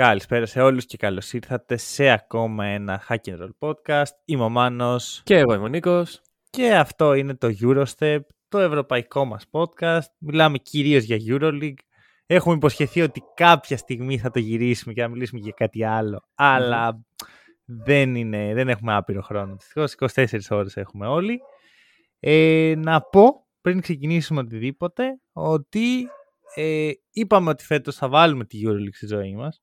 Καλησπέρα σε όλους και καλώς ήρθατε σε ακόμα ένα Hack and Roll podcast. Είμαι ο Μάνος. Και εγώ είμαι ο Νίκος. Και αυτό είναι το Eurostep, το ευρωπαϊκό μας podcast. Μιλάμε κυρίως για Euroleague. Έχουμε υποσχεθεί ότι κάποια στιγμή θα το γυρίσουμε και να μιλήσουμε για κάτι Αλλά δεν, είναι, δεν έχουμε άπειρο χρόνο. Δυστυχώς 24 ώρες έχουμε όλοι. Ε, να πω πριν ξεκινήσουμε οτιδήποτε ότι ε, είπαμε ότι φέτος θα βάλουμε τη Euroleague στη ζωή μας.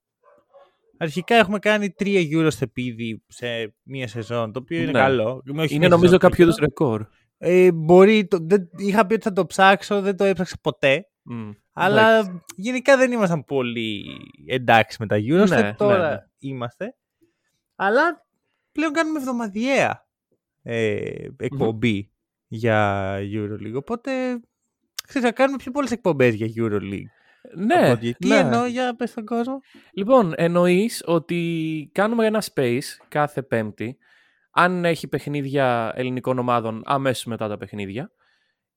Αρχικά έχουμε κάνει τρία Euro ήδη σε μία σεζόν, το οποίο είναι ναι. καλό. είναι νομίζω κάποιο είδους ρεκόρ. Ε, μπορεί, το, δεν, είχα πει ότι θα το ψάξω, δεν το έψαξα ποτέ. αλλά γενικά δεν ήμασταν πολύ εντάξει με τα Eurostep, ναι, τώρα ναι, είμαστε. Αλλά πλέον κάνουμε εβδομαδιαία ε, εκπομπή για Euroleague, οπότε ξέρεις, θα κάνουμε πιο πολλές εκπομπές για Euroleague. Ναι, Τι ναι. εννοώ για πες στον κόσμο. Λοιπόν, εννοείς ότι κάνουμε ένα space κάθε πέμπτη, αν έχει παιχνίδια ελληνικών ομάδων αμέσως μετά τα παιχνίδια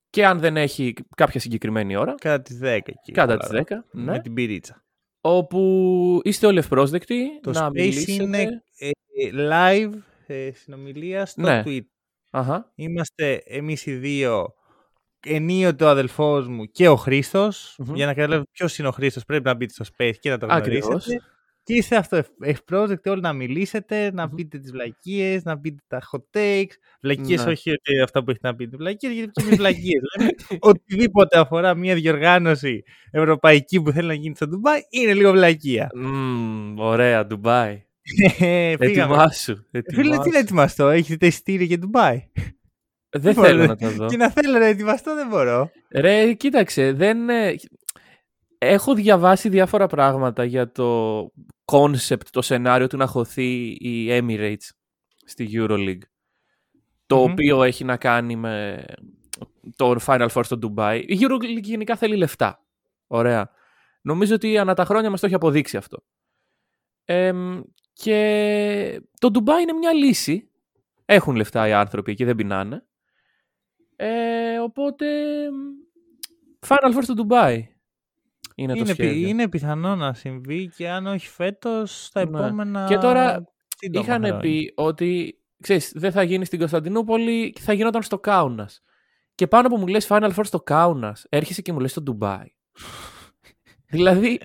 και αν δεν έχει κάποια συγκεκριμένη ώρα. Κατά τις 10 εκεί. Κατά τις 10, ναι. Με την πυρίτσα. Όπου είστε όλοι ευπρόσδεκτοι Το να space μιλήσετε. είναι ε, live ε, συνομιλία στο Ναι. Twitter. Αχα. Είμαστε εμείς οι δύο ενίοτε ο αδελφός μου και ο χρηστος Μμμ. Για να καταλάβετε ποιος είναι ο Χρήστος πρέπει να μπείτε στο space και να το Ακριβώς. γνωρίσετε. Και είστε αυτό ευ- ευπρόσδεκτοι όλοι να μιλήσετε, να Μμμ. πείτε τις βλακίες, να πείτε τα hot takes. Βλακίες Ναι. όχι ότι αυτά που έχετε να πείτε βλακίες, γιατί και εμείς βλακίες. λέμε. Οτιδήποτε αφορά μια διοργάνωση ευρωπαϊκή που θέλει να γίνει στο Ντουμπάι είναι λίγο βλακεία. Μμμ, ωραία, Ντουμπάι. Ε, Πήγαμε. Ετοιμάσου. Φίλε, τι ετοιμάσου. να ετοιμαστώ, έχετε εισιτήρια για Ντουμπάι. Δεν μπορώ, θέλω δεν- να το δω. Και να θέλω να ετοιμαστώ δεν μπορώ. Ρε, κοίταξε, δεν... ε, Έχω διαβάσει διάφορα πράγματα για το concept, το σενάριο του να χωθεί η Emirates στη EuroLeague. Το Μμμ. οποίο έχει να κάνει με το Final Four στο Dubai. Η EuroLeague γενικά θέλει λεφτά. Ωραία. Νομίζω ότι ανά τα χρόνια μας το έχει αποδείξει αυτό. Εμ, και το Dubai είναι μια λύση. Έχουν λεφτά οι άνθρωποι εκεί, δεν πεινάνε. Ε, οπότε Final Four στο Dubai είναι, το Είναι, πι- σχέδιο. είναι πιθανό να συμβεί και αν όχι φέτος, στα Ναι. επόμενα. Και τώρα σύντομα Είχαν χρόνια. πει ότι ξέρεις, δεν θα γίνει στην Κωνσταντινούπολη και θα γινόταν στο Κάουνας. Και πάνω που μου λες Final Four στο Κάουνας, έρχεσαι και μου λες στο Ντουμπάι. δηλαδή,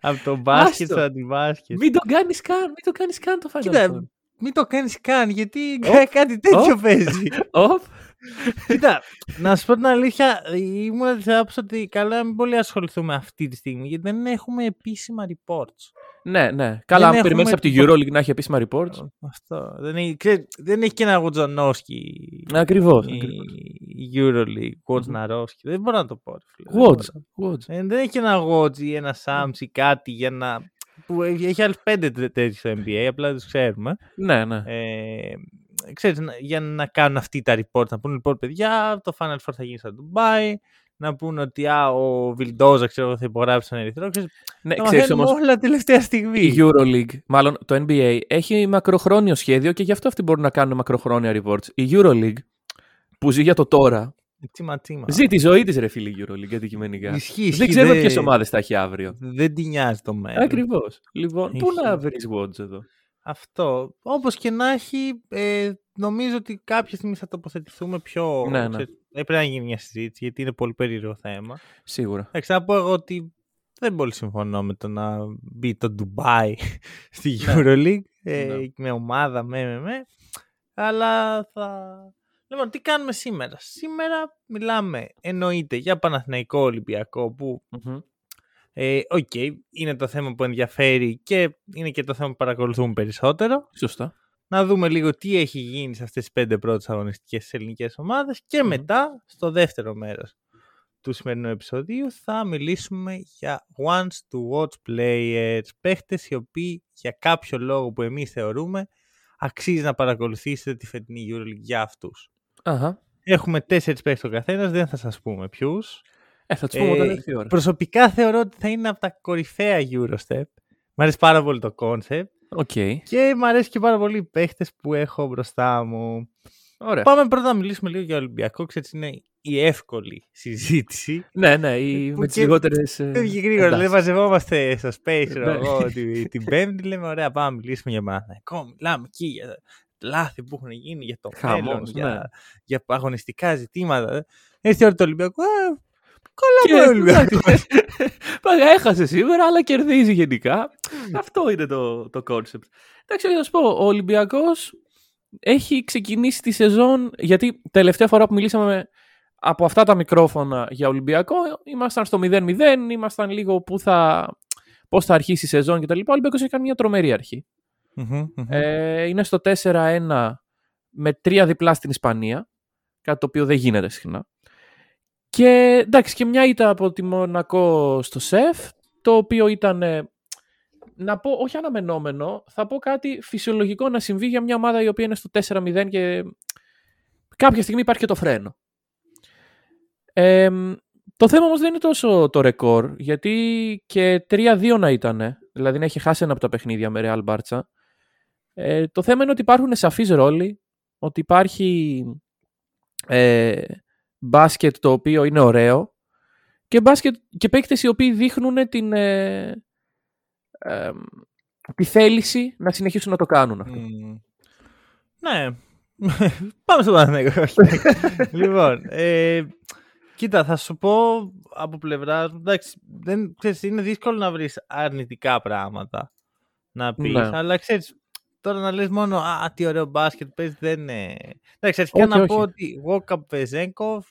Από το μπάσκετ Άστο. στο αντιμπάσκετ. μην το κάνεις καν, μην το κάνεις καν το Final Κοίτα, Four. Μην το κάνεις καν, γιατί Οπ, κάτι τέτοιο οπ. παίζει. Οπ. Κοίτα, να σου πω την αλήθεια, ήμουν της άποψης ότι καλά να μην πολύ ασχοληθούμε αυτή τη στιγμή, γιατί δεν έχουμε επίσημα reports. ναι, ναι. Καλά, αν έχουμε περιμένεις από τη τίποτα. EuroLeague να έχει επίσημα reports. Αυτό. Δεν έχει, ξέρεις, δεν έχει και ένα Γουτζανόσκι. Ακριβώς. Η, η Euroleague, Γουτζναρόσκι. Δεν μπορώ να το πω. ρε φίλε, δεν Watch. μπορώ. Watch. Ε, δεν έχει ένα Watch ή ένα Sams ή κάτι για να. που έχει έχει άλλους πέντε τε- τέτοιους στο NBA, απλά δεν τους ξέρουμε. Ναι, ναι. Ε, ξέρεις, να- για να κάνουν αυτοί τα report, να πούνε λοιπόν παιδιά, το Final Four θα γίνει στο Dubai, να πούνε ότι α, ο Βιλντόζα ξέρω, εγώ, θα υπογράψει στον Ερυθρό. Ξέρεις, ναι τα ξέρεις μαθαίνουμε όμως, όλα τελευταία στιγμή. η EuroLeague, μάλλον το NBA, έχει μακροχρόνιο σχέδιο και γι' αυτό αυτοί μπορούν να κάνουν μακροχρόνια reports. Η EuroLeague, που ζει για το τώρα, Τσίμα, τσίμα. ζει τη ζωή της ρε φίλη η EuroLeague αντικειμενικά. Ισχύει, ισχύει, Δεν ξέρουμε δεν- ποιες ομάδες θα έχει αύριο. Δεν την νοιάζει το μέλλον. Ακριβώς. Λοιπόν, πού Ισχύει. να βρεις watch εδώ; Αυτό. Όπως και να έχει, ε, νομίζω ότι κάποια στιγμή θα τοποθετηθούμε πιο... Ναι, ναι. ξέρεις, ε, πρέπει να γίνει μια συζήτηση, γιατί είναι πολύ περίεργο θέμα. Σίγουρα. Εντάξει, να πω εγώ ότι δεν πολύ συμφωνώ με το να μπει το Dubai στη Ναι. EuroLeague ε, Ναι. με ομάδα, με, με, με. Αλλά θα... Λοιπόν, τι κάνουμε σήμερα; Σήμερα μιλάμε εννοείται για Παναθηναϊκό Ολυμπιακό που Μμμ. Ε, οκ, είναι το θέμα που ενδιαφέρει και είναι και το θέμα που παρακολουθούμε περισσότερο. Σωστά. Να δούμε λίγο τι έχει γίνει σε αυτές τις πέντε πρώτες αγωνιστικές στις ελληνικές ομάδες και Μμμ. μετά, στο δεύτερο μέρος του σημερινού επεισοδίου, θα μιλήσουμε για ones to watch players, παίχτες οι οποίοι για κάποιο λόγο που εμείς θεωρούμε αξίζει να παρακολουθήσετε τη φετινή EuroLeague για αυτούς. Αχα. Έχουμε τέσσερις παίχτες ο καθένας, δεν θα σας πούμε ποιους. Ε, θα τους πούμε όταν Ε, έρθει η ώρα. Προσωπικά θεωρώ ότι θα είναι από τα κορυφαία Eurostep. Μ' αρέσει πάρα πολύ το concept OK. και μ' αρέσει και πάρα πολύ οι παίχτες που έχω μπροστά μου. Ωραία. Πάμε πρώτα να μιλήσουμε λίγο για Ολυμπιακό. Ξέρεις, είναι η εύκολη συζήτηση. Ναι, ναι, η, Που με και- τι λιγότερε. Φεύγει γρήγορα. εντάξει. Δεν μαζευόμαστε στο Space ξέρω Ναι. εγώ, την, την Πέμπτη. Λέμε, ωραία, πάμε να μιλήσουμε για Παναθηναϊκό. Μιλάμε εκεί για λάθη που έχουν γίνει, για το Χαμός, μέλλον, ναι. για, για αγωνιστικά ζητήματα. Έρθει η ώρα του Ολυμπιακού. «Α, Καλά Και- πάει ο Ολυμπιακός. Πάγα έχασε σήμερα, αλλά κερδίζει γενικά. Αυτό είναι το, το concept. Εντάξει, να σου πω, ο Ολυμπιακός έχει ξεκινήσει τη σεζόν. Γιατί τελευταία φορά που μιλήσαμε από αυτά τα μικρόφωνα για Ολυμπιακό, ήμασταν στο 0-0, ήμασταν λίγο που θα, πώς θα αρχίσει η σεζόν κτλ. Ο Ολυμπιακός έχει κάνει μια τρομερή αρχή. Μμμ, μμμ. Ε, είναι στο 4-1 με τρία διπλά στην Ισπανία. Κάτι το οποίο δεν γίνεται συχνά. Και εντάξει, και μια ήττα από τη Μονακό στο ΣΕΦ, το οποίο ήταν, ε, να πω, όχι αναμενόμενο, θα πω κάτι φυσιολογικό να συμβεί για μια ομάδα η οποία είναι στο 4-0 και κάποια στιγμή υπάρχει και το φρένο. Ε, το θέμα όμως δεν είναι τόσο το ρεκόρ, γιατί και 3-2 να ήταν, δηλαδή να έχει χάσει ένα από τα παιχνίδια με Real Barça. Ε, το θέμα είναι ότι υπάρχουν σαφείς ρόλοι, ότι υπάρχει ε, μπάσκετ το οποίο είναι ωραίο και, μπάσκετ, και παίκτες οι οποίοι δείχνουν την, ε, ε, τη θέληση να συνεχίσουν να το κάνουν αυτό. Μμμ. Ναι. Πάμε στο Παναθηναϊκό. λοιπόν, ε, κοίτα, θα σου πω από πλευρά μου, εντάξει, δεν, ξέρεις, είναι δύσκολο να βρεις αρνητικά πράγματα να πεις, Ναι. αλλά ξέρεις, τώρα να λες μόνο «Α, τι ωραίο μπάσκετ παίζει» δεν είναι... Εντάξει, αρχικά Όχι, να όχι. πω ότι Walkup Βεζέγκοφ,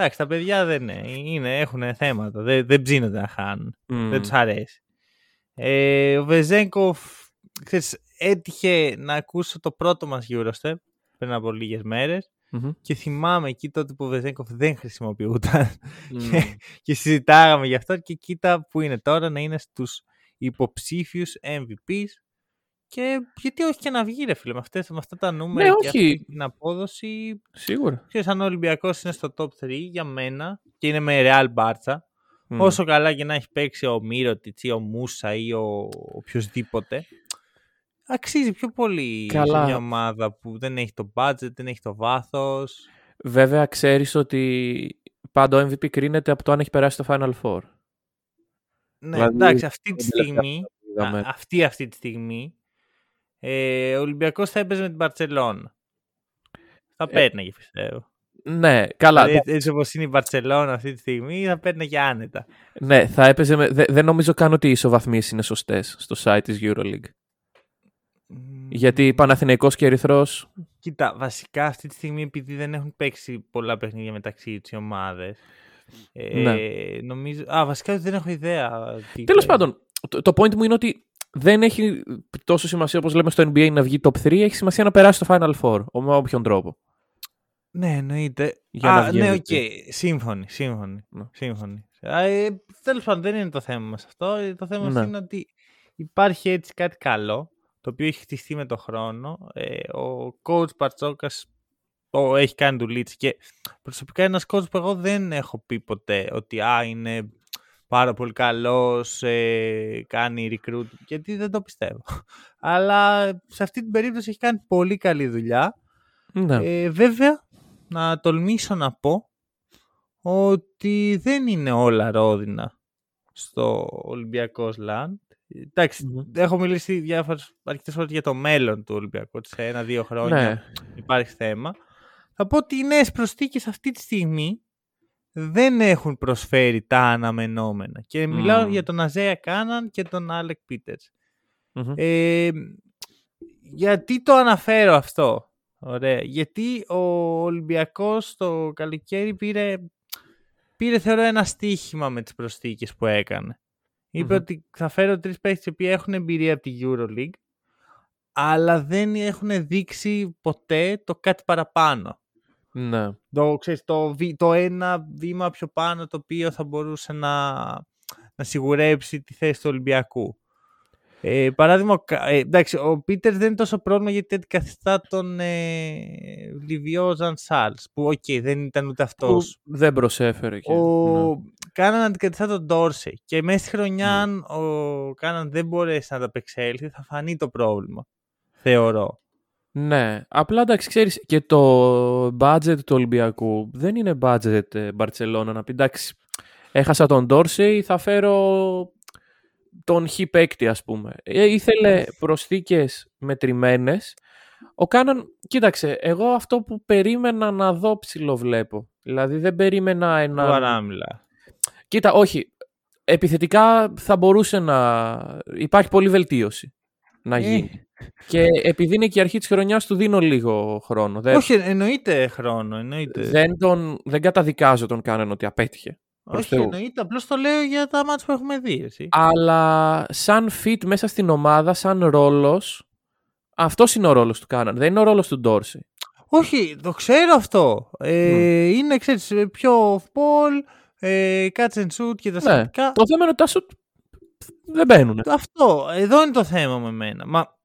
εντάξει, τα παιδιά δεν είναι, είναι έχουν θέματα, δεν, δεν ψήνονται να χάνουν. Μμ. Δεν τους αρέσει. Ε, ο Βεζέγκοφ, ξέρεις, έτυχε να ακούσω το πρώτο μας Eurostep πριν από λίγες μέρες Μμμ. και θυμάμαι εκεί τότε που ο Βεζέγκοφ δεν χρησιμοποιούταν Μμ. και συζητάγαμε γι' αυτό και κοίτα που είναι τώρα να είναι στους υποψήφιους MVPs και γιατί όχι και να βγει ρε φίλε με, αυτές, με αυτά τα νούμερα Ναι, και όχι. αυτή την απόδοση Σίγουρα. ξέρεις αν ο Ολυμπιακός είναι στο top 3 για μένα και είναι με Real Barça Μμ. Όσο καλά και να έχει παίξει ο Μύρωτιτς ή ο Μούσα ή ο οποιοδήποτε, αξίζει πιο πολύ Καλά. σε μια ομάδα που δεν έχει το budget, δεν έχει το βάθος. Βέβαια, ξέρεις ότι πάντα ο MVP κρίνεται από το αν έχει περάσει το Final Four. Ναι, Δηλαδή, εντάξει, αυτή τη την τελευταία στιγμή, Είδαμε. α, αυτή, αυτή τη στιγμή, ε, ο Ολυμπιακός θα έπαιζε με την Μπαρτσελώνα. Θα Ε, παίρνει, πιστεύω. Ναι, καλά. Δηλαδή, έτσι όπως είναι η Μπαρτσελώνα αυτή τη στιγμή, θα παίρνει και άνετα. Ναι, θα έπαιζε με... δε- δεν νομίζω καν ότι οι ισοβαθμίες είναι σωστές στο site της EuroLeague. Γιατί Παναθηναϊκός και Ερυθρός... Κοίτα, βασικά αυτή τη στιγμή επειδή δεν έχουν παίξει πολλά παιχνίδια μεταξύ τους οι ομάδες. Ε, Ναι. νομίζω, α, βασικά δεν έχω ιδέα. τι Τέλος παίζει. πάντων, το, το point μου είναι ότι δεν έχει τόσο σημασία όπως λέμε στο NBA να βγει top 3, έχει σημασία να περάσει το Final Four, ο- με όποιον τρόπο. Ναι, εννοείται. Για α, να βγει ναι, MVP. OK. Σύμφωνοι, σύμφωνοι. Ναι. σύμφωνοι. Α, ε, τέλος πάντων, δεν είναι το θέμα μας αυτό. Ε, Το θέμα μας Ναι. είναι ότι υπάρχει έτσι κάτι καλό, το οποίο έχει χτιστεί με το χρόνο. Ε, ο coach Παρτσόκας το έχει κάνει δουλίτσα και προσωπικά είναι ένας coach που εγώ δεν έχω πει ποτέ ότι α, είναι πάρα πολύ καλός, ε, κάνει recruit, γιατί δεν το πιστεύω. Αλλά σε αυτή την περίπτωση έχει κάνει πολύ καλή δουλειά. Ναι. Ε, βέβαια, να τολμήσω να πω ότι δεν είναι όλα ρόδινα στο Ολυμπιακός Λαντ. Εντάξει, Μμμ. έχω μιλήσει διάφορες, αρκετές φορές για το μέλλον του Ολυμπιακού. ότι Σε ένα-δύο χρόνια ναι. υπάρχει θέμα. Θα πω ότι οι νέες προσθήκες αυτή τη στιγμή δεν έχουν προσφέρει τα αναμενόμενα. Και μιλάω Μμμ. για τον Αζέα Κάναν και τον Άλεκ Πίτερς. Μμμ. Ε, γιατί το αναφέρω αυτό; Ωραία. Γιατί ο Ολυμπιακός το καλοκαίρι πήρε, πήρε θεωρώ ένα στοίχημα με τις προσθήκες που έκανε. Είπε Μμμ. ότι θα φέρω τρεις παίχτες που έχουν εμπειρία από τη EuroLeague αλλά δεν έχουν δείξει ποτέ το κάτι παραπάνω. Ναι. Το, ξέρεις, το, βη- το ένα βήμα πιο πάνω το οποίο θα μπορούσε να, να σιγουρέψει τη θέση του Ολυμπιακού. Ε, παράδειγμα, ο Κα- ε, εντάξει, ο Πίτερ δεν είναι τόσο πρόβλημα γιατί αντικαθιστά τον ε, Λίβιο Ζαν Σαρλ, που οκ, δεν ήταν ούτε Που αυτός. δεν προσέφερε. Και... Ο ναι. Κάναν αντικαθιστά τον Ντόρσεϊ και μέσα στη χρονιά αν ο Κάναν δεν μπορέσει να ανταπεξέλθει θα φανεί το πρόβλημα, θεωρώ. Ναι, απλά εντάξει, ξέρεις, και το budget του Ολυμπιακού δεν είναι budget ε, Μπαρτσελώνα να πει εντάξει, έχασα τον Ντόρσεϊ, θα φέρω τον χ παίκτη ας πούμε. Ε, ήθελε προσθήκες μετρημένες. Ο Κάναν, κοίταξε, εγώ αυτό που περίμενα να δω ψηλό βλέπω. Δηλαδή δεν περίμενα ένα... Παράμιλα. Κοίτα, όχι. Επιθετικά θα μπορούσε να... Υπάρχει πολλή βελτίωση να Ε. γίνει. Και επειδή είναι και η αρχή της χρονιάς του δίνω λίγο χρόνο. Δεν, Όχι, εννοείται χρόνο. Εννοείται. δεν, τον, δεν καταδικάζω τον Κάναν ότι απέτυχε. προς Όχι, Θεού. εννοείται. Απλώς το λέω για τα μάτια που έχουμε δει. Εσύ. Αλλά σαν fit μέσα στην ομάδα, σαν ρόλος, αυτός είναι ο ρόλος του Κάναν. Δεν είναι ο ρόλος του Ντόρση. Όχι, το ξέρω αυτό. Ε, Είναι, ξέρεις, πιο off-ball, ε, catch and shoot και τα Ναι. σχετικά. Το θέμα είναι ότι τα σουτ δεν μπαίνουν. Αυτό, εδώ είναι το θέμα με μένα. Μα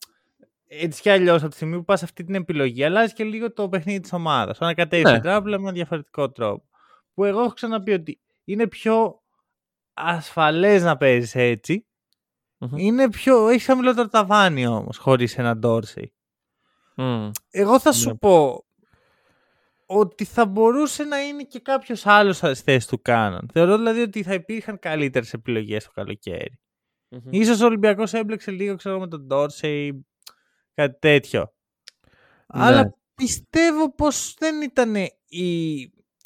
έτσι κι αλλιώς από τη στιγμή που πας αυτή την επιλογή, αλλάζει και λίγο το παιχνίδι της ομάδας. Ανακατεύει Ναι. το τράπουλα με ένα διαφορετικό τρόπο. Που εγώ έχω ξαναπεί ότι είναι πιο ασφαλές να παίζεις έτσι. Μμμ. Είναι πιο. Έχεις χαμηλότερο ταβάνι όμως, χωρίς έναν Ντόρσεϊ. Μμ. Εγώ θα σου Ναι. πω ότι θα μπορούσε να είναι και κάποιος άλλος στη θέση του Κάναν. Θεωρώ δηλαδή ότι θα υπήρχαν καλύτερες επιλογές το καλοκαίρι. Μμμ. Ίσως ο Ολυμπιακός έμπλεξε λίγο ξέρω, με τον Ντόρσεϊ, κάτι τέτοιο. Ναι. Αλλά πιστεύω πως δεν ήταν η...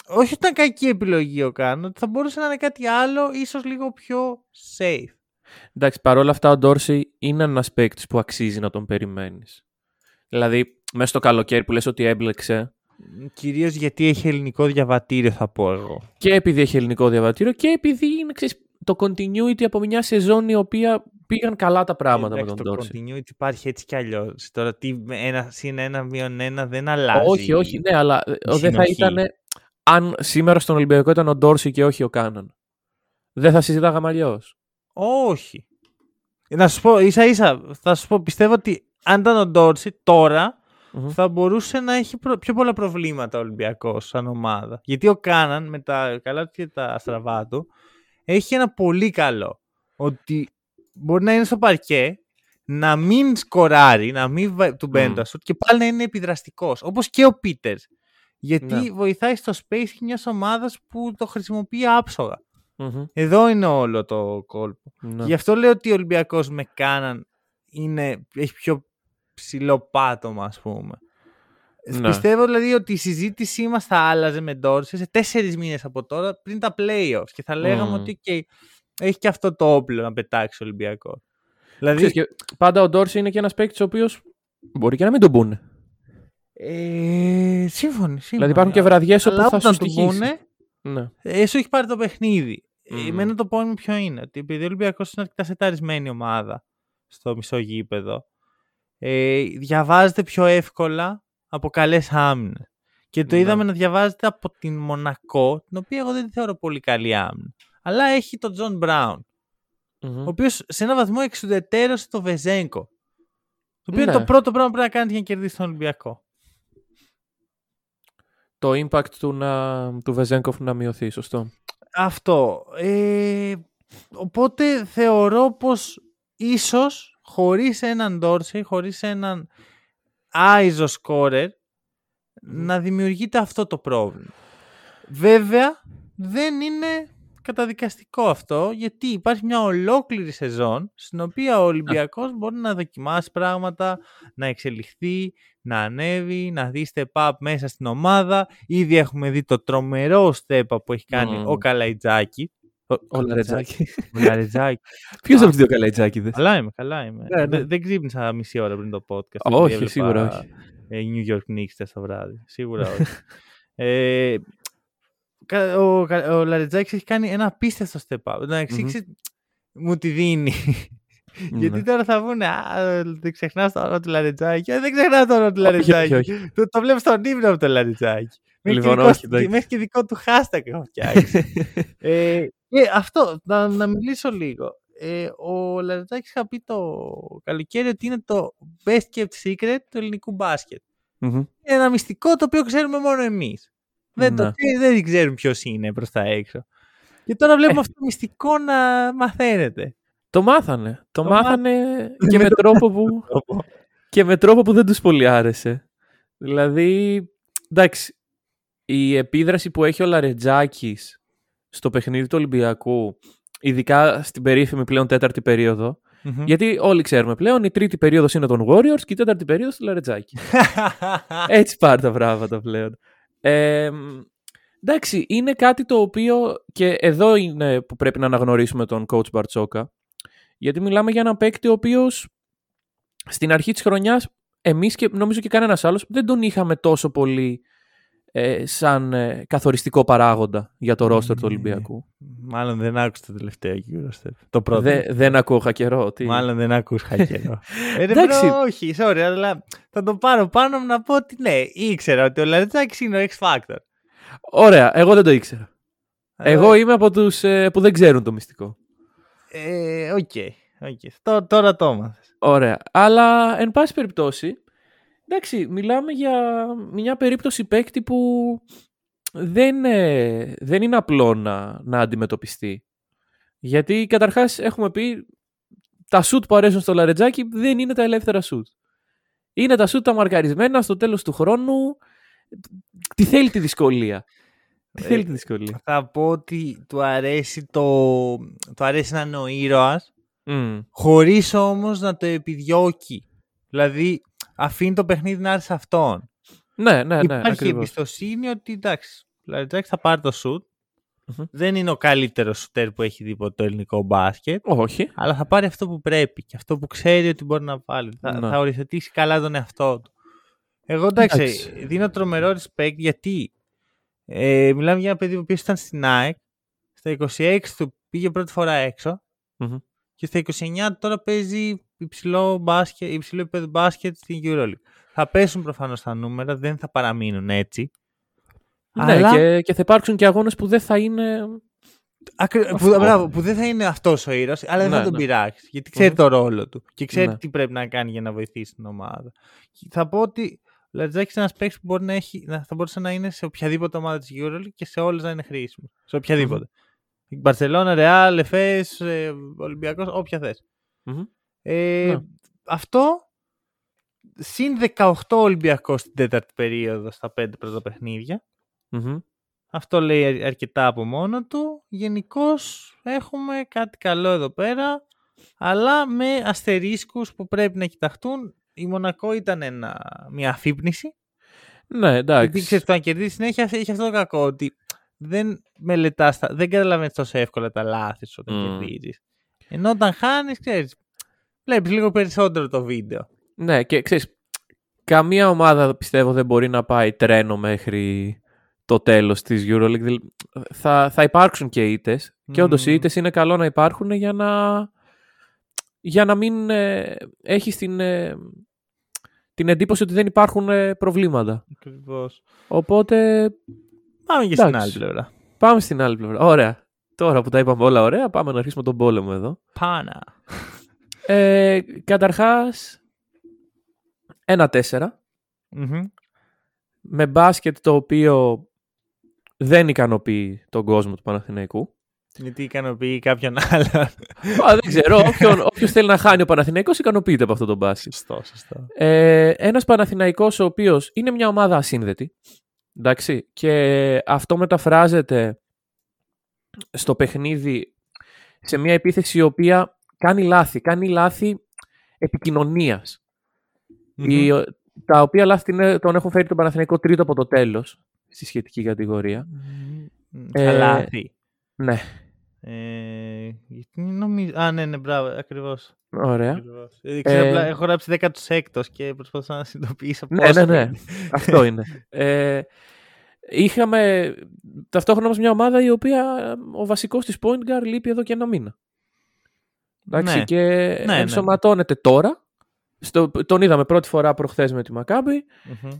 Όχι ότι ήταν κακή επιλογή ο Κάνο, ότι θα μπορούσε να είναι κάτι άλλο, ίσως λίγο πιο safe. Εντάξει, παρόλα αυτά ο Ντόρση είναι ένας παίκτης που αξίζει να τον περιμένεις. Δηλαδή, μέσα στο καλοκαίρι που λες ότι έμπλεξε Κυρίως γιατί έχει ελληνικό διαβατήριο θα πω εγώ. και επειδή έχει ελληνικό διαβατήριο και επειδή είναι ξέρεις, το continuity από μια σεζόν η οποία πήγαν καλά τα πράγματα με Εντάξει, τον το Ντόρση. continuity υπάρχει έτσι κι αλλιώς. Τώρα τι με ένα συν ένα μείον ένα δεν αλλάζει. Όχι, όχι, ναι, αλλά ε, δεν θα συνοχή. ήταν αν σήμερα στον Ολυμπιακό ήταν ο Ντόρση και όχι ο Κάναν. Δεν θα συζητάγαμε αλλιώς. Όχι. Να σου πω, ίσα ίσα, θα σου πω, πιστεύω ότι αν ήταν ο Ντόρση τώρα θα μπορούσε να έχει προ- πιο πολλά προβλήματα ο Ολυμπιακός σαν ομάδα. Γιατί ο Κάναν με τα καλά του και τα στραβά του έχει ένα πολύ καλό. Ότι μπορεί να είναι στο παρκέ, να μην σκοράρει, να μην βα- του μπαίνει Μμ. το σουτ και πάλι να είναι επιδραστικός. Όπως και ο Πίτερς. Γιατί Ναι. βοηθάει στο space μιας ομάδας που το χρησιμοποιεί άψογα. Εδώ είναι όλο το κόλπο. Ναι. Γι' αυτό λέω ότι ο Ολυμπιακός με Κάναν είναι, έχει πιο ψηλό πάτωμα, ας πούμε. Ναι. Πιστεύω δηλαδή ότι η συζήτησή μας θα άλλαζε με Ντόρση σε τέσσερις μήνες από τώρα πριν τα playoffs και θα λέγαμε Μμμ. ότι okay, έχει και αυτό το όπλο να πετάξει ο Ολυμπιακός. Δηλαδή, Ξέρεις, και πάντα ο Ντόρση είναι και ένας παίκτης ο οποίος μπορεί και να μην τον πούνε. ε, σύμφωνοι, σύμφωνοι. Δηλαδή υπάρχουν και βραδιές όπου Αλλά θα όταν σου του στοιχήσει. πούνε, Ναι. ε, σου έχεις πάρει το παιχνίδι. Μμμ. Μμ. Εμένα το point μου ποιο είναι, ότι επειδή ο Ολυμπιακός είναι αρκετά σεταρισμένη ομάδα στο μισό γήπεδο, ε, διαβάζεται πιο εύκολα από καλές άμυνες. Και το Ναι. είδαμε να διαβάζεται από την Μονακό, την οποία εγώ δεν τη θεωρώ πολύ καλή άμυνα. Αλλά έχει τον Τζον Μπράουν, Μμμ. ο οποίος σε ένα βαθμό εξουδετέρωσε το Βεζέγκο. Το οποίο Ναι. είναι το πρώτο πράγμα που πρέπει να κάνεις για να κερδίσεις τον Ολυμπιακό. Το impact του, να, του Βεζέγκοφ να μειωθεί, σωστό. Αυτό. Ε, οπότε θεωρώ πως ίσως χωρίς έναν Dorsey, χωρίς έναν άιζο scorer, να δημιουργείται αυτό το πρόβλημα. Βέβαια, δεν είναι καταδικαστικό αυτό, γιατί υπάρχει μια ολόκληρη σεζόν στην οποία ο Ολυμπιακός μπορεί να δοκιμάσει πράγματα, να εξελιχθεί, να ανέβει, να δει step up μέσα στην ομάδα. Ήδη έχουμε δει το τρομερό step up που έχει κάνει Μμμ. ο Καλαϊτζάκη. Ο Λαρετζάκη. Ο Λαρετζάκη. Ποιος από τους δύο καλαϊτζάκιδε. καλά είμαι, καλά είμαι. Ναι, ναι. Δεν, δεν ξύπνησα μισή ώρα πριν το podcast. Όχι, επειδή έβλεπα, σίγουρα όχι. ε, New York Knicks χτες το βράδυ. Σίγουρα όχι. ε, κα- ο, Κα- ο Λαρετζάκης έχει κάνει ένα απίστευτο step up. Να εξήξει, μου τη δίνει. Γιατί Ναι. τώρα θα πούνε, Α, δεν ξεχνάς το όνομα του Λαρετζάκη. Ε, δεν ξεχνά το όνομα του Λαρετζάκη. όχι, όχι. Το, το βλέπω στον ύμνο από το Λαρετζάκη. Μέχρι, Λοιπόν, και δικό, όχι, εντάξει. μέχρι και δικό του hashtag έχω φτιάξει. ε, και αυτό, να, να μιλήσω λίγο. Ε, ο Λαρετζάκης είχα πει το καλοκαίρι ότι είναι το best kept secret του ελληνικού μπάσκετ. Μμμ. Είναι ένα μυστικό το οποίο ξέρουμε μόνο εμείς. Δεν, το, Ναι. δεν ξέρουν ποιος είναι προς τα έξω. Και τώρα βλέπουμε Ε. αυτό το μυστικό να μαθαίνεται. Το μάθανε. Το, Το μάθανε και με τρόπο που. και με τρόπο που δεν τους πολύ άρεσε. Δηλαδή, εντάξει, η επίδραση που έχει ο Λαρετζάκης στο παιχνίδι του Ολυμπιακού, ειδικά στην περίφημη πλέον τέταρτη περίοδο, Μμμ. γιατί όλοι ξέρουμε πλέον η τρίτη περίοδος είναι των Warriors και η τέταρτη περίοδος του Λαρετζάκης. Έτσι πάρει τα πράγματα πλέον. Ε, εντάξει, είναι κάτι το οποίο και εδώ είναι που πρέπει να αναγνωρίσουμε τον coach Μπαρτσόκα. Γιατί μιλάμε για έναν παίκτη ο οποίος στην αρχή της χρονιάς εμείς και νομίζω και κανένας άλλος δεν τον είχαμε τόσο πολύ ε, σαν ε, καθοριστικό παράγοντα για το roster του Ναι. Ολυμπιακού. Μάλλον δεν άκουσα το τελευταίο Eurostep. Το πρώτο. Δε, δεν ακούω καιρό. Τι... Μάλλον δεν άκουσα καιρό. ε, ρε, Εντάξει. bro, όχι, sorry, αλλά θα το πάρω πάνω μου να πω ότι ναι, ήξερα ότι ο Λαρετζάκης είναι ο X Factor. Ωραία, εγώ δεν το ήξερα. Αλλά, Εγώ είμαι από τους ε, που δεν ξέρουν το μυστικό. Ε, OK, OK. Τώ- Τώρα το έμαθες. Ωραία. Αλλά, εν πάση περιπτώσει, εντάξει, μιλάμε για μια περίπτωση παίκτη που δεν, ε, δεν είναι απλό να, να αντιμετωπιστεί. Γιατί, καταρχάς, έχουμε πει, τα σουτ που αρέσουν στο Λαρετζάκι δεν είναι τα ελεύθερα σουτ. Είναι τα σουτ τα μαρκαρισμένα στο τέλος του χρόνου. Τι θέλει τη δυσκολία; Τι Ε, θέλει τη δυσκολία; Θα πω ότι του αρέσει, το... του αρέσει να είναι ο ήρωας, Μμ. χωρίς όμως να το επιδιώκει. Δηλαδή, αφήνει το παιχνίδι να έρθει σε αυτόν. Ναι, ναι, ναι, Υπάρχει ακριβώς. εμπιστοσύνη ότι εντάξει, ο Λαρετζάκης θα πάρει το σουτ. Μμμ. Δεν είναι ο καλύτερος σουτέρ που έχει δει ποτέ το ελληνικό μπάσκετ. Όχι. Αλλά θα πάρει αυτό που πρέπει και αυτό που ξέρει ότι μπορεί να βάλει. Θα, Ναι. θα οριοθετήσει καλά τον εαυτό του. Εγώ εντάξει, Εντάξει. δίνω τρομερό respect γιατί ε, μιλάμε για ένα παιδί που ήταν στην ΑΕΚ. Στα 26 του πήγε πρώτη φορά έξω Μμμ. Και στα 29 τώρα παίζει υψηλό, μπάσκετ, υψηλό επίπεδο μπάσκετ στην EuroLeague. Θα πέσουν προφανώς τα νούμερα, δεν θα παραμείνουν έτσι. Ναι, Αλλά- και, και θα υπάρξουν και αγώνες που δεν θα είναι... Ακρι... Που, Αυτό. μπράβο, που δεν θα είναι αυτός ο ήρωας, αλλά δεν Ναι, θα τον ναι. πειράξεις. Γιατί ξέρει Μμμ. το ρόλο του και ξέρει Ναι. τι πρέπει να κάνει για να βοηθήσει την ομάδα. Και Θα πω ότι ο Λατζάκης είναι ένας παίκτης που μπορεί να έχει, να, θα μπορούσε να είναι σε οποιαδήποτε ομάδα της EuroLeague και σε όλες να είναι χρήσιμος. Σε οποιαδήποτε. Η Μπαρσελόνα, Ρεάλ, Εφές, Ολυμπιακός, όποια θες. Μμμ. Ε, Ναι. Αυτό συν 18 Ολυμπιακό στην τέταρτη περίοδο στα πέντε πρώτα παιχνίδια. Μμμ. Αυτό λέει αρ- αρκετά από μόνο του. Γενικώς έχουμε κάτι καλό εδώ πέρα, αλλά με αστερίσκους που πρέπει να κοιταχτούν. Η Μονακό ήταν ένα, μια αφύπνιση. Ναι, Γιατί εντάξει. ξέρεις, το να κερδίσεις συνέχεια έχει αυτό το κακό ότι δεν μελετάς, τα, δεν καταλαβαίνεις τόσο εύκολα τα λάθη σου όταν Μμ. κερδίζεις. Ενώ όταν χάνεις, ξέρεις, βλέπεις λίγο περισσότερο το βίντεο. Ναι, και ξέρεις, καμία ομάδα πιστεύω δεν μπορεί να πάει τρένο μέχρι το τέλος της EuroLeague. Δηλαδή, Θα, θα υπάρξουν και ήττες και όντως οι Μμμ. ήττες είναι καλό να υπάρχουν για να, για να μην ε, έχεις την, ε, την εντύπωση ότι δεν υπάρχουν ε, προβλήματα. Ακριβώς. Οπότε Πάμε και στην Εντάξει. άλλη πλευρά. πάμε στην άλλη πλευρά. Ωραία. Τώρα που τα είπαμε όλα ωραία, πάμε να αρχίσουμε τον πόλεμο εδώ. Πάνα. Ε, καταρχάς, ένα τέσσερα. Μμμ. με μπάσκετ το οποίο δεν ικανοποιεί τον κόσμο του Παναθηναϊκού. Γιατί ικανοποιεί κάποιον άλλον. Α, δεν ξέρω, όποιον, όποιος θέλει να χάνει ο Παναθηναϊκός ικανοποιείται από αυτό το μπάσκετ. Σωστό, σωστό. Ε, ένας Παναθηναϊκός ο οποίος είναι μια ομάδα ασύνδετη, εντάξει, και αυτό μεταφράζεται στο παιχνίδι σε μια επίθεση η οποία κάνει λάθη, κάνει λάθη επικοινωνίας. Η- τα οποία λάθη είναι- τον έχουν φέρει τον Παναθηναϊκό τρίτο από το τέλος στη σχετική κατηγορία. Μμμ. Ε, Τα λάθη. Ναι, Ε, γιατί νομίζω... Α, ναι, ναι, μπράβο, ακριβώς. Ωραία. ακριβώς. Ε, ξέρω, Ε, απλά έχω γράψει 16ο και προσπαθώ να συνειδητοποιήσω Ναι, πόσο ναι, ναι. είναι. Αυτό είναι. Ε, είχαμε ταυτόχρονα όμως μια ομάδα η οποία ο βασικός της point guard λείπει εδώ και ένα μήνα. Εντάξει, Ναι. και ναι. ενσωματώνεται τώρα. Στο, τον είδαμε πρώτη φορά προχθές με τη Μακάμπη. Μμμ.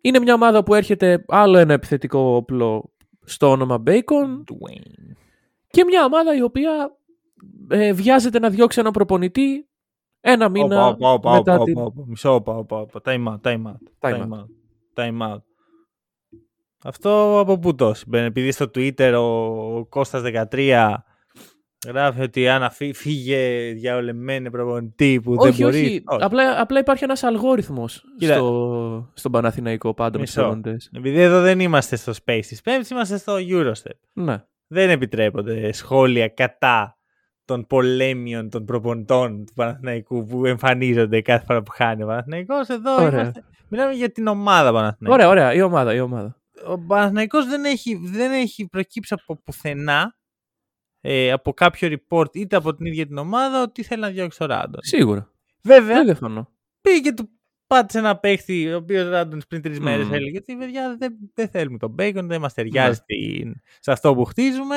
Είναι μια ομάδα που έρχεται άλλο ένα επιθετικό όπλο στο όνομα Bacon Dwayne. και μια ομάδα η οποία ε, βιάζεται να διώξει έναν προπονητή ένα μήνα Όπα, όπα, όπα, μετά όπα, την... όπα, όπα. Μισό, όπα, όπα, όπα. Time out, time out. Time Time out. Time out. Αυτό από πού το συμβαίνει, επειδή στο Twitter ο Κώστας 13 Γράφει ότι αν αφή- φύγε διαολεμένε προπονητή που όχι, δεν μπορεί. όχι. Απλά, απλά υπάρχει ένας αλγόριθμος Κοίτα. στο, στον Παναθηναϊκό πάντα με τους Μισό. προπονητές. Επειδή εδώ δεν είμαστε στο Space της Πέμπτης, είμαστε στο Eurostep. Ναι. Δεν επιτρέπονται σχόλια κατά των πολέμιων των προπονητών του Παναθηναϊκού που εμφανίζονται κάθε φορά που χάνει ο Παναθηναϊκός. Εδώ Ωραία. είμαστε, μιλάμε για την ομάδα Παναθηναϊκού. Ωραία, ωραία. Η ομάδα, η ομάδα. Ο Παναθηναϊκός δεν έχει, δεν έχει προκύψει από πουθενά ε, από κάποιο report είτε από την ίδια την ομάδα ότι θέλει να διώξει το Ράντονς. Σίγουρα. Βέβαια, Δεν διαφωνώ. πήγε και του πάτησε ένα παίχτη ο οποίος Ράντονς πριν τρεις μέρες Μμμ. έλεγε ότι παιδιά δεν, δεν θέλουμε τον Bacon, δεν μας ταιριάζει Ναι. στην- σε αυτό που χτίζουμε.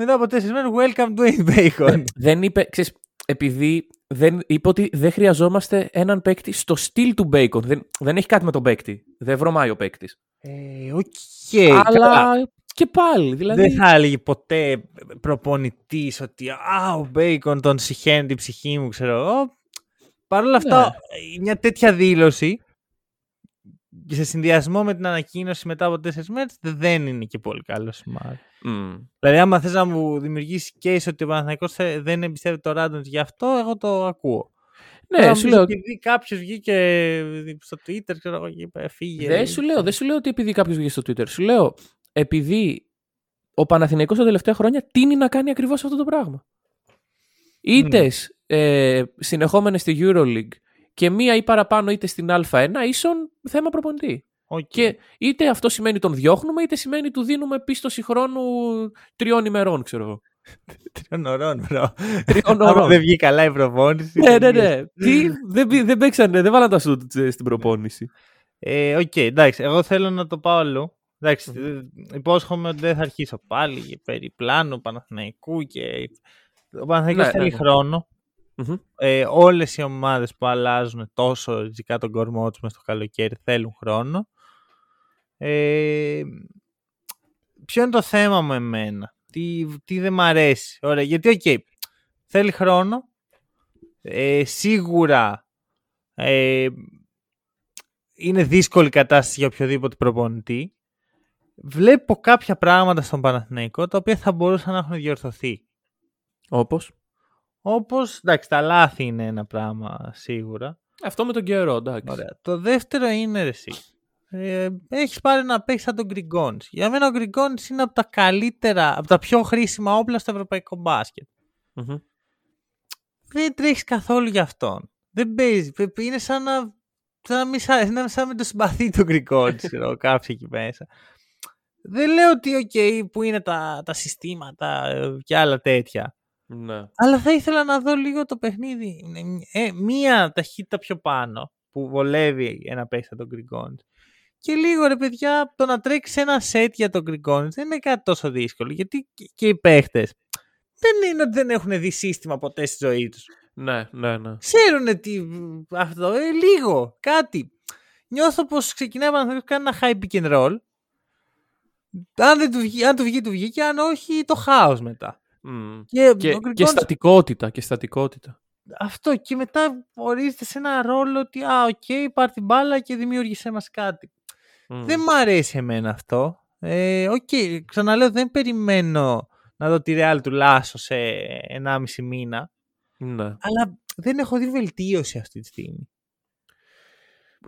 Μετά από τέσσερις μέρες, welcome to Dwayne Bacon. Δεν είπε, ξέρεις, επειδή δεν, είπε ότι δεν χρειαζόμαστε έναν παίκτη στο στυλ του Bacon. Δεν, δεν έχει κάτι με τον παίκτη. Δεν βρωμάει ο παίκτης. Ε, οκ, Αλλά καλά. και πάλι. Δηλαδή, Δεν θα έλεγε ποτέ προπονητής ότι Α, ο Bacon τον σιχαίνεται η ψυχή μου, ξέρω εγώ. Παρ' όλα αυτά, Ναι. μια τέτοια δήλωση και σε συνδυασμό με την ανακοίνωση μετά από τέσσερις μέρες δεν είναι και πολύ καλό σημάδι. Μμ. Δηλαδή, άμα θες να μου δημιουργήσεις case ότι ο Παναθηναϊκός θε- δεν εμπιστεύεται το Ράντον γι' αυτό, εγώ το ακούω. Ναι, Τώρα σου μου λέω. πεις Επειδή κάποιος βγήκε στο Twitter, ξέρω εγώ, και είπε φύγε. Δεν σου λέω, δεν σου λέω ότι επειδή κάποιος βγήκε στο Twitter. Σου λέω επειδή ο Παναθηναϊκός τα τελευταία χρόνια τίνει να κάνει ακριβώς αυτό το πράγμα. Είτε ε, συνεχόμενες στη Euroleague και μία ή παραπάνω ήττες στην Α1 ίσον θέμα προπονητή. Οκ. Και είτε αυτό σημαίνει τον διώχνουμε, είτε σημαίνει του δίνουμε πίστωση χρόνου τριών ημερών, ξέρω εγώ. Τριών ωρών, bro. Τριών Άμα ωρών. δεν βγει καλά η προπόνηση. ναι, ναι, δεν ναι. Τι, δεν, μπη- δεν παίξανε, δεν βάλαν τα σουτ ε, στην προπόνηση. Ε, Οκ, εντάξει, εγώ θέλω να το πάω αλλού. Εντάξει, Μμμ. ε, υπόσχομαι ότι δεν θα αρχίσω πάλι για περί πλάνου Παναθηναϊκού και... Ο Παναθηναϊκός Ναι, θέλει ναι, ναι. χρόνο. Μμμ. Ε, όλες οι ομάδες που αλλάζουν τόσο ριζικά τον κορμό τους μες στο καλοκαίρι θέλουν χρόνο. Ε, ποιο είναι το θέμα μου εμένα; Τι, τι δεν μ' αρέσει; Ωραία, γιατί οκ, θέλει χρόνο. Ε, σίγουρα ε, είναι δύσκολη η κατάσταση για οποιοδήποτε προπονητή. Βλέπω κάποια πράγματα στον Παναθηναϊκό τα οποία θα μπορούσαν να έχουν διορθωθεί. Όπως; Όπως, εντάξει, τα λάθη είναι ένα πράγμα σίγουρα. Αυτό με τον καιρό, εντάξει. Ωραία. Το δεύτερο είναι ρε, εσύ. Ε, έχεις πάρει να παίξει σαν τον Γκριγκόνης. Για μένα ο Γκριγκόνης είναι από τα καλύτερα, από τα πιο χρήσιμα όπλα στο ευρωπαϊκό μπάσκετ. Μμμ. Δεν τρέχεις καθόλου για αυτόν. Δεν παίζει. Πε- Είναι σαν να, σαν να, μην, σα- να, σαν να μην το συμπαθεί τον Γκριγκόνης, ξέρω κάποιοι εκεί μέσα. Δεν λέω ότι, οκ, που είναι τα, τα συστήματα ε, και άλλα τέτοια. Ναι. Αλλά θα ήθελα να δω λίγο το παιχνίδι. Ε, μία ταχύτητα πιο πάνω που βολεύει ένα παίχτη τον Γκριγκόνη. Και λίγο ρε παιδιά, το να τρέξεις ένα σετ για τον Γκριγκόνη δεν είναι κάτι τόσο δύσκολο. Γιατί και- και οι παίχτες δεν είναι ότι δεν έχουν δει σύστημα ποτέ στη ζωή τους. Ναι, ναι, ναι. Ξέρουν τι αυτό, ε, λίγο, κάτι. Νιώθω πως ξεκινάει να κάνει ένα high pick and roll. Αν, δεν του βγει, αν του βγει, του βγει και αν όχι, το χάος μετά. Μμ. Και, Και, ο και Γκριγκόνης- στατικότητα, και στατικότητα. αυτό και μετά ορίζεται σε ένα ρόλο ότι α, οκ, πάρ την μπάλα και δημιούργησέ μας κάτι. Μμ. Δεν μ' αρέσει εμένα αυτό. Ε, οκ, ξαναλέω, δεν περιμένω να δω τη Real του Λάσο σε 1,5 μήνα, Ναι. αλλά δεν έχω δει βελτίωση αυτή τη στιγμή.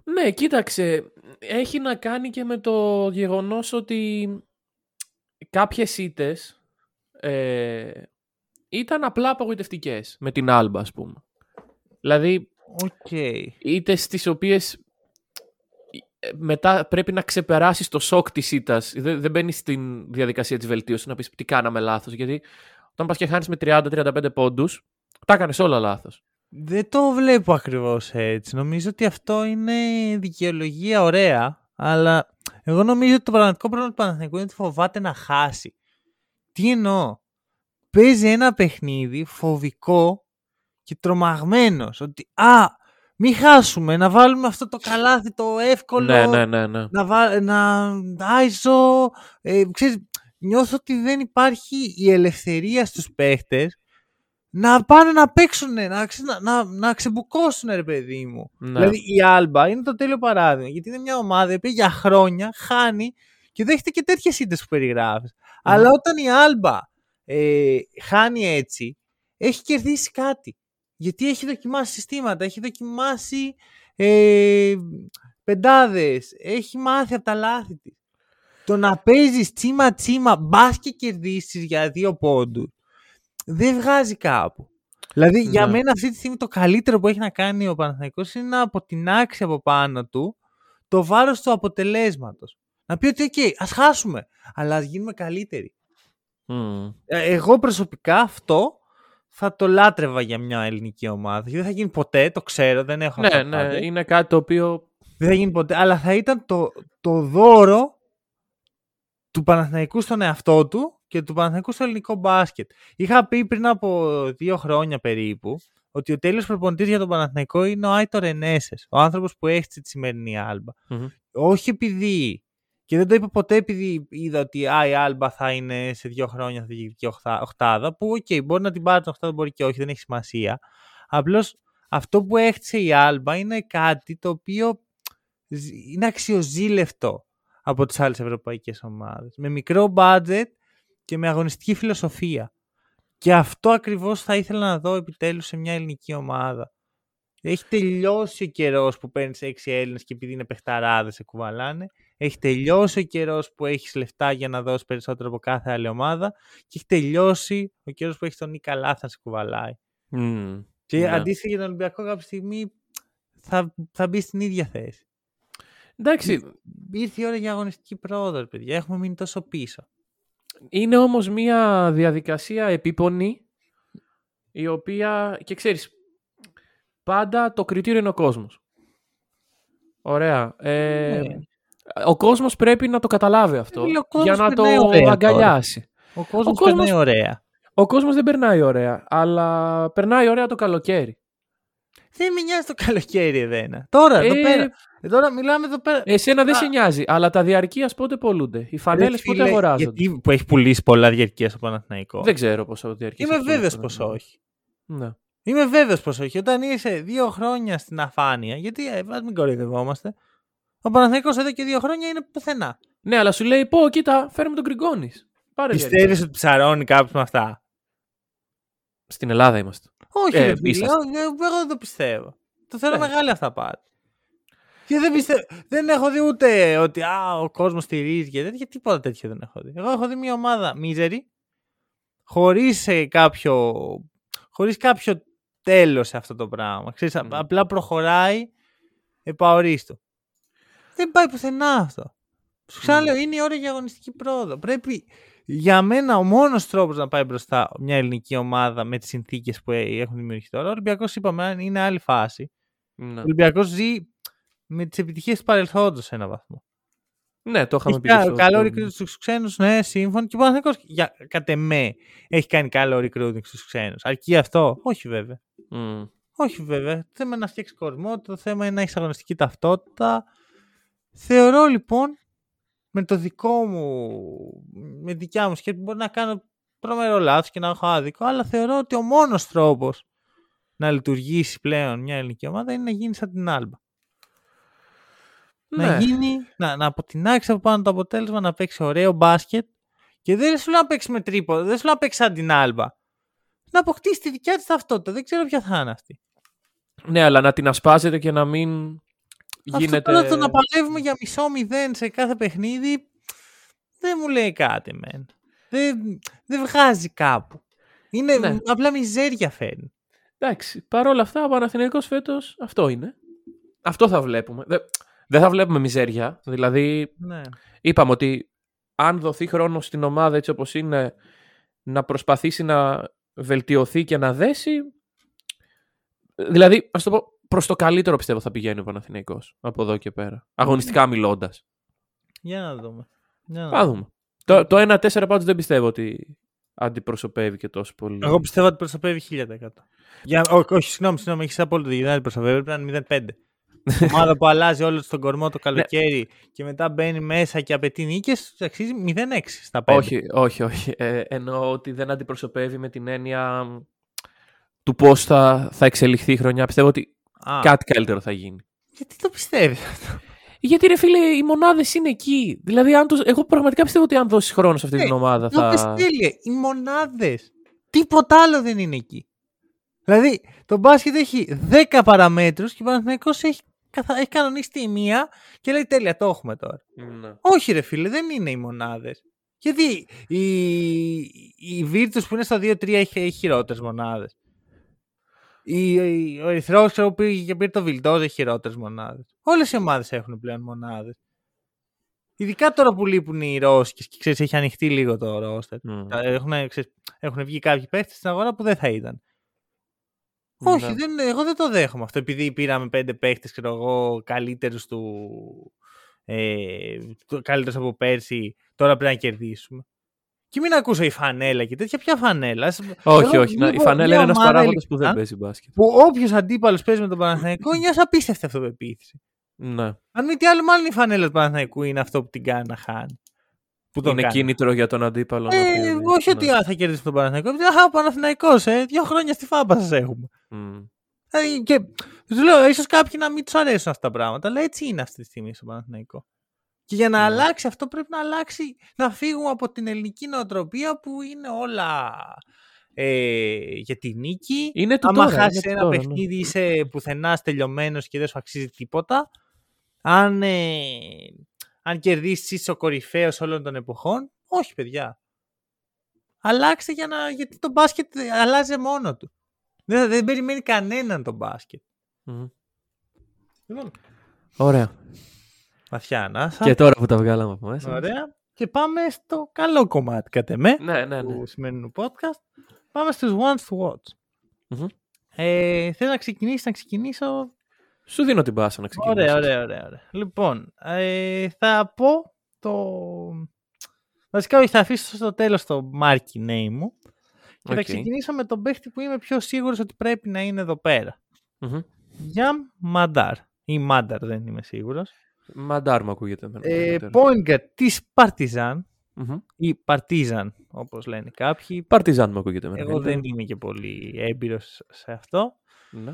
Ναι, κοίταξε. Έχει να κάνει και με το γεγονός ότι κάποιες ήττες ε, ήταν απλά απογοητευτικές με την Άλμπα, ας πούμε. Δηλαδή, Οκ. ήττες τις οποίες ε, μετά πρέπει να ξεπεράσεις το σοκ της ήττας. Δεν, δεν μπαίνει στην διαδικασία της βελτίωσης να πεις τι κάναμε λάθος. Γιατί όταν πας και χάνεις με 30-35 πόντους, τα έκανες όλα λάθος. Δεν το βλέπω ακριβώς έτσι. Νομίζω ότι αυτό είναι δικαιολογία ωραία, αλλά εγώ νομίζω ότι το πραγματικό πρόβλημα του Παναθηναϊκού είναι ότι φοβάται να χάσει. Τι εννοώ; Παίζει ένα παιχνίδι φοβικό και τρομαγμένος. Ότι α, μην χάσουμε, να βάλουμε αυτό το καλάθι το εύκολο. Ναι, ναι, ναι, ναι. Να, βά, να άιζω. Ε, ξέρεις, νιώθω ότι δεν υπάρχει η ελευθερία στους παίχτες να πάνε να παίξουν, να, ξε- να, να, να ξεμπουκώσουν ρε παιδί μου. Ναι. Δηλαδή η Άλμπα είναι το τέλειο παράδειγμα. Γιατί είναι μια ομάδα που για χρόνια χάνει και δέχεται και τέτοιες ήττες που περιγράφεις. Αλλά όταν η Άλμπα ε, χάνει έτσι, έχει κερδίσει κάτι. Γιατί έχει δοκιμάσει συστήματα, έχει δοκιμάσει ε, πεντάδες, έχει μάθει από τα λάθη της. Το να παίζεις τσίμα τσίμα, μπας και κερδίσεις για δύο πόντους, δεν βγάζει κάπου. Δηλαδή, για Ναι. μένα αυτή τη στιγμή το καλύτερο που έχει να κάνει ο Παναθηναϊκός είναι να αποτινάξει από πάνω του το βάρος του αποτελέσματος. Να πει ότι, οκ, ας χάσουμε, αλλά ας γίνουμε καλύτεροι. Μμ. Ε, Εγώ προσωπικά αυτό θα το λάτρευα για μια ελληνική ομάδα. Γιατί δεν θα γίνει ποτέ, το ξέρω, δεν έχω Ναι, αυτό ναι, πάντα. είναι κάτι το οποίο. Δεν θα γίνει ποτέ, αλλά θα ήταν το, το δώρο του Παναθηναϊκού στον εαυτό του και του Παναθηναϊκού στο ελληνικό μπάσκετ. Είχα πει πριν από δύο χρόνια περίπου ότι ο τέλειος προπονητής για τον Παναθηναϊκό είναι ο Άιτο Ρενέσες, ο άνθρωπος που έχτισε τη σημερινή Άλμπα. Μμμ. Όχι επειδή, και δεν το είπα ποτέ επειδή είδα ότι α, η Άλμπα θα είναι σε δύο χρόνια θα βγει και οχτά- οχτάδα, που οκ, μπορεί να την πάρει την οχτάδα, μπορεί και όχι, δεν έχει σημασία. Απλώς αυτό που έχτισε η άλμπα είναι κάτι το οποίο ζ- είναι αξιοζήλευτο από τις άλλες ευρωπαϊκές ομάδες. Με μικρό budget και με αγωνιστική φιλοσοφία. Και αυτό ακριβώς θα ήθελα να δω επιτέλους σε μια ελληνική ομάδα. Έχει τελειώσει ο καιρός που παίρνεις έξι Έλληνες και επειδή είναι παιχταράδες σε κουβαλάνε. Έχει τελειώσει ο καιρός που έχεις λεφτά για να δώσεις περισσότερο από κάθε άλλη ομάδα. Και έχει τελειώσει ο καιρός που έχει τον Νίκα Λάθα να σε κουβαλάει. Μμ. Και Ναι. αντίστοιχα για τον Ολυμπιακό, κάποια στιγμή θα, θα μπει στην ίδια θέση. Εντάξει, Ήρθε η ώρα για αγωνιστική πρόοδο, ρε παιδιά. Έχουμε μείνει τόσο πίσω. είναι όμως μια διαδικασία επίπονη η οποία, και ξέρεις, πάντα το κριτήριο είναι ο κόσμος. Ωραία. Ε, Ναι. Ο κόσμος πρέπει να το καταλάβει αυτό Φίλε, ο κόσμος για να το περνάει ωραία τώρα. αγκαλιάσει. Ο κόσμος κόσμος- περνάει ωραία. Ο κόσμος δεν περνάει ωραία, αλλά περνάει ωραία το καλοκαίρι. Δεν με νοιάζει το καλοκαίρι, εδένα. Τώρα, εδώ Ε, πέρα. Ε, τώρα μιλάμε εδώ πέρα. Εσένα δεν Α. σε νοιάζει, αλλά τα διαρκείας πότε πολλούνται; Οι φανέλες Ρε πότε φίλε, αγοράζονται; Γιατί που έχει πουλήσει πολλά διαρκείας στο Παναθηναϊκό. Δεν ξέρω πόσο διαρκείς Είμαι αυτό βέβαιος είναι. πως όχι. Ναι. Είμαι βέβαιος πως όχι. Όταν είσαι δύο χρόνια στην αφάνεια, γιατί ε, ας μην κοροϊδευόμαστε. Ο Παναθηναϊκός εδώ και δύο χρόνια είναι πουθενά. ναι, αλλά σου λέει, πω, κοίτα, φέρουμε τον Γκριγκόνης. Πάρε διαρκεία. Πιστεύεις ότι ψαρώνει κάποιος με αυτά; Στην Ελλάδα είμαστε. Όχι, Ε, ρε φίλε, είσαστε. όχι, ε, εγώ δεν το πιστεύω. Το θέλω Ε. μεγάλη αυτά πάτη. Και δεν, πιστεύω, δεν έχω δει ούτε ότι α, ο κόσμος στηρίζει και τέτοια. Τίποτα τέτοιο δεν έχω δει. Εγώ έχω δει μια ομάδα μίζερη, χωρίς κάποιο, χωρίς κάποιο τέλος σε αυτό το πράγμα. Ξέρεις, α- Μμ. Απλά προχωράει επαορίστο. Δεν πάει πουθενά αυτό. Σου ξαναλέω, είναι η ώρα για αγωνιστική πρόοδο. Πρέπει για μένα ο μόνος τρόπος να πάει μπροστά μια ελληνική ομάδα με τις συνθήκες που ε- έχουν δημιουργηθεί τώρα. Ο Ολυμπιακός, είπαμε, είναι άλλη φάση. Ναι, Ο Ολυμπιακός ζει με τις επιτυχίες του παρελθόντος σε έναν βαθμό. ναι το είχαμε Έχει πει. κα- στο- καλό στο- recruiting στους ξένους, ναι, σύμφωνο. Και ο Παναθηναϊκός, για κατ' εμέ, έχει κάνει καλό recruiting στους ξένους. Αρκεί αυτό, όχι βέβαια. Μμ. Όχι βέβαια. Το θέμα είναι να φτιάξει κορμό, το θέμα είναι να έχεις αγωνιστική ταυτότητα. Θεωρώ λοιπόν με το δικό μου, με δικιά μου σκέψη, μπορεί να κάνω τρομερό λάθος και να έχω άδικο, αλλά θεωρώ ότι ο μόνος τρόπος να λειτουργήσει πλέον μια ελληνική ομάδα είναι να γίνει σαν την Άλμπα. Ναι. Να γίνει, να, να αποτινάξεις από πάνω το αποτέλεσμα, να παίξεις ωραίο μπάσκετ και δεν σου λέω να παίξεις με τρίποδο, δεν σου λέω να παίξεις σαν την Άλμπα. Να αποκτήσεις τη δικιά της ταυτότητα. Δεν ξέρω ποια θα είναι αυτή. Ναι, αλλά να την ασπάζετε και να μην γίνεται... Αυτό τώρα το να παλεύουμε για μισό μηδέν σε κάθε παιχνίδι δεν μου λέει κάτι μεν. Δεν, δεν βγάζει κάπου. Είναι Ναι. απλά μιζέρια φέρνει. Εντάξει, παρόλα αυτά ο Παναθηναϊκός φέτος αυτό είναι. Αυτό θα βλέπουμε. Δε- Δεν θα βλέπουμε μιζέρια. Δηλαδή, Ναι. είπαμε ότι αν δοθεί χρόνο στην ομάδα έτσι όπως είναι να προσπαθήσει να βελτιωθεί και να δέσει δηλαδή, ας το πω, προς το καλύτερο πιστεύω θα πηγαίνει ο Παναθηναϊκός από εδώ και πέρα. Αγωνιστικά μιλώντας. Για να δούμε. Για να Θα δούμε. Το, το 1-4 πάντως δεν πιστεύω ότι αντιπροσωπεύει και τόσο πολύ. Εγώ πιστεύω ότι προσωπεύει 1000%. Για, ό, όχι, συγγνώμη, συγγνώμη, έχεις απόλυτο δίκιο. Δεν αντιπροσωπεύει, πρέπει να είναι 0-5. Ομάδα που αλλάζει όλο τον κορμό το καλοκαίρι και μετά μπαίνει μέσα και απαιτεί νίκες, αξίζει 0-6 στα 5. Όχι, όχι, όχι. Ε, εννοώ ότι δεν αντιπροσωπεύει με την έννοια μ, του πώς θα, θα εξελιχθεί η χρονιά. Πιστεύω ότι Α, κάτι καλύτερο θα γίνει. Γιατί το πιστεύεις αυτό; Γιατί ρε φίλε, οι μονάδες είναι εκεί. Δηλαδή, αν τους... εγώ πραγματικά πιστεύω ότι αν δώσεις χρόνο σε αυτή την Ε, ομάδα Το πες θα. τέλεια. Οι μονάδες. Τίποτα άλλο δεν είναι εκεί. Δηλαδή, το μπάσκετ έχει 10 παραμέτρους και ο Παναθηναϊκός έχει, καθα... έχει κανονίσει τη μία και λέει τέλεια, το έχουμε τώρα. Ναι. Όχι, ρε φίλε, δεν είναι οι μονάδες. Γιατί η, η Virtus που είναι στο 2-3 έχει, έχει χειρότερες μονάδες. Η, η- ο Ερυθρός που πήγε και πήρε το Βιλντόζ έχει χειρότερες μονάδες. Όλες οι ομάδες έχουν πλέον μονάδες. Ειδικά τώρα που λείπουν οι Ρώσικες και ξέρεις, έχει ανοιχτεί λίγο το ρόστερ. Μμ. Έχουν, ξέρεις, έχουν βγει κάποιοι παίχτες στην αγορά που δεν θα ήταν. Ναι. Όχι, δεν, εγώ δεν το δέχομαι αυτό. Επειδή πήραμε πέντε παίχτες, ξέρω εγώ, καλύτερους του. Ε, καλύτερους από πέρσι, τώρα πρέπει να κερδίσουμε. Και μην ακούσω η φανέλα και τέτοια. Ποια φανέλα. Ας- Όχι, εγώ όχι. να- Η βλέπω φανέλα μια είναι ένας ομάδα παράγοντας που δεν ειλικρινά, παίζει μπάσκετ. Που όποιος αντίπαλος παίζει με τον Παναθηναϊκό νιώθει απίστευτη αυτοπεποίθηση. Ναι. Αν μη τι άλλο, μάλλον η φανέλα του Παναθηναϊκού είναι αυτό που την κάνει να χάνει. Που τον Είναι κάνει. κίνητρο για τον αντίπαλο. να Ε, πει, όχι ναι. ότι α, θα κερδίσει τον Παναθηναϊκό. επειδή, Α, ο Παναθηναϊκός, ε, δύο χρόνια στη φάμπα σας έχουμε. Μμ. Δηλαδή, και τους λέω, ίσως κάποιοι να μην τους αρέσουν αυτά τα πράγματα, αλλά έτσι είναι αυτή τη στιγμή στο Παναθηναϊκό. Και για να Ναι. αλλάξει αυτό πρέπει να αλλάξει, να φύγουμε από την ελληνική νοοτροπία που είναι όλα ε, για τη νίκη. Είναι του Άμα τώρα, χάσεις είναι του ένα τώρα, ναι. παιχνίδι είσαι πουθενά τελειωμένο και δεν σου αξίζει τίποτα. Αν, ε, αν κερδίσεις είσαι ο κορυφαίος όλων των εποχών. Όχι, παιδιά. Αλλάξτε για να, γιατί το μπάσκετ αλλάζει μόνο του. Δεν, δεν περιμένει κανέναν το μπάσκετ. Μμ. Λοιπόν, Ωραία. Βαθιά ανάσα. Και τώρα που τα βγάλαμε από μέσα. Ωραία. Και πάμε στο καλό κομμάτι, κατ' εμέ, Ναι, ναι, ναι. του σημερινού podcast. Πάμε στους ones to watch. Μμμ. Ε, θες να ξεκινήσεις, να ξεκινήσω. Σου δίνω την πάσα να ξεκινήσεις. Ωραία, ωραία, ωραία, ωραία. Λοιπόν, ε, θα πω το... Βασικά, όχι, θα αφήσω στο τέλος το marquee name μου. Και θα Οκ. ξεκινήσω με τον παίχτη που είμαι πιο σίγουρος ότι πρέπει να είναι εδώ πέρα. Μμμ. Γιάμ Μαντάρ. Ή Μάνταρ, δεν είμαι σίγουρος. Μαντάρ μου ακούγεται. εμένα, Ε, καλύτερα. point guard της Partizan Μμμ. ή Partizan, όπως λένε κάποιοι. Παρτιζάν μου ακούγεται. εμένα, Εγώ καλύτερα. δεν είμαι και πολύ έμπειρος σε αυτό. Ναι.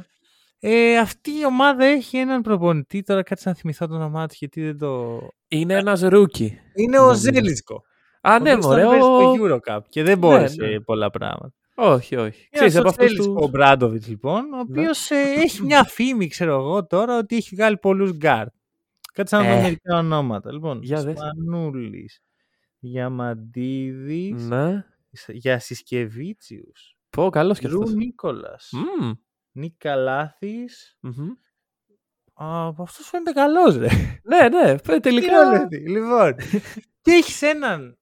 Ε, αυτή η ομάδα έχει έναν προπονητή, τώρα κάτσε να θυμηθώ το όνομά του γιατί δεν το... Είναι ένας ρούκι. Είναι ο Νομίζω. Ζέλιτσκο. Α, ναι, μωρέ. μωρέ. ο- στο Eurocup και δεν μπόρεσε ναι. πολλά πράγματα. Όχι, όχι. Είναι Ξέρεις, από ο αυτούς Ζέλιτσκο, ο τους... Μπράντοβιτς λοιπόν, ο Ναι. οποίος έχει μια φήμη, ξέρω εγώ τώρα, ότι έχει βγάλει πολλούς γκάρτ. Κάτσε να δούμε Ε. μερικά ονόματα. Λοιπόν, Για δες. Σπανούλης, Διαμαντίδης, Ναι. Γιασισκεβίτσιους, Πω, καλός και Ρου αυτός. Νίκολας, Μμμ. Νικαλάθης. Μμμ. Α, αυτός φαίνεται καλός ρε. Ναι, ναι. παι- Τι Τελικά. όλες, Λοιπόν, και έχεις έναν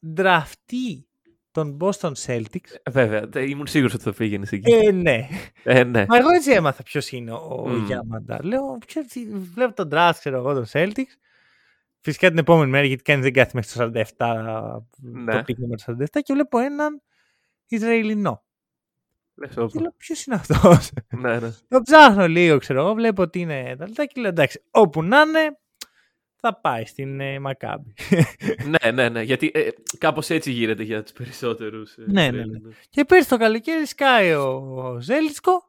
δραφτή των Boston Celtics. Ε, Βέβαια, τε- ήμουν σίγουρος ότι θα πήγαινες εκεί. Ε, ναι. Ε, ναι. Μα εγώ έτσι έμαθα ποιος είναι ο Μμμ. Γιάμαντα. Λέω, ξέρεις τι, βλέπω τον draft, ξέρω εγώ, τον Celtics. Φυσικά την επόμενη μέρα, γιατί κανείς δεν κάθεται μέχρι το 47, Ναι. το πίκ νούμερο 47, και βλέπω έναν Ισραηλινό. Λες, Και όπα. λέω, ποιος είναι αυτός; Ναι, ναι. το ψάχνω λίγο, ξέρω εγώ, βλέπω ότι είναι τα λεπτά και λέω, εντάξει, όπου να είναι, θα πάει στην ε, Μακάμπη. ναι, ναι, ναι. Γιατί ε, κάπως έτσι γίνεται για τους περισσότερους. ε, Ναι, ναι, Ισραηλινούς. Και πέρσι το καλοκαίρι σκάει ο Ζέλιτσκο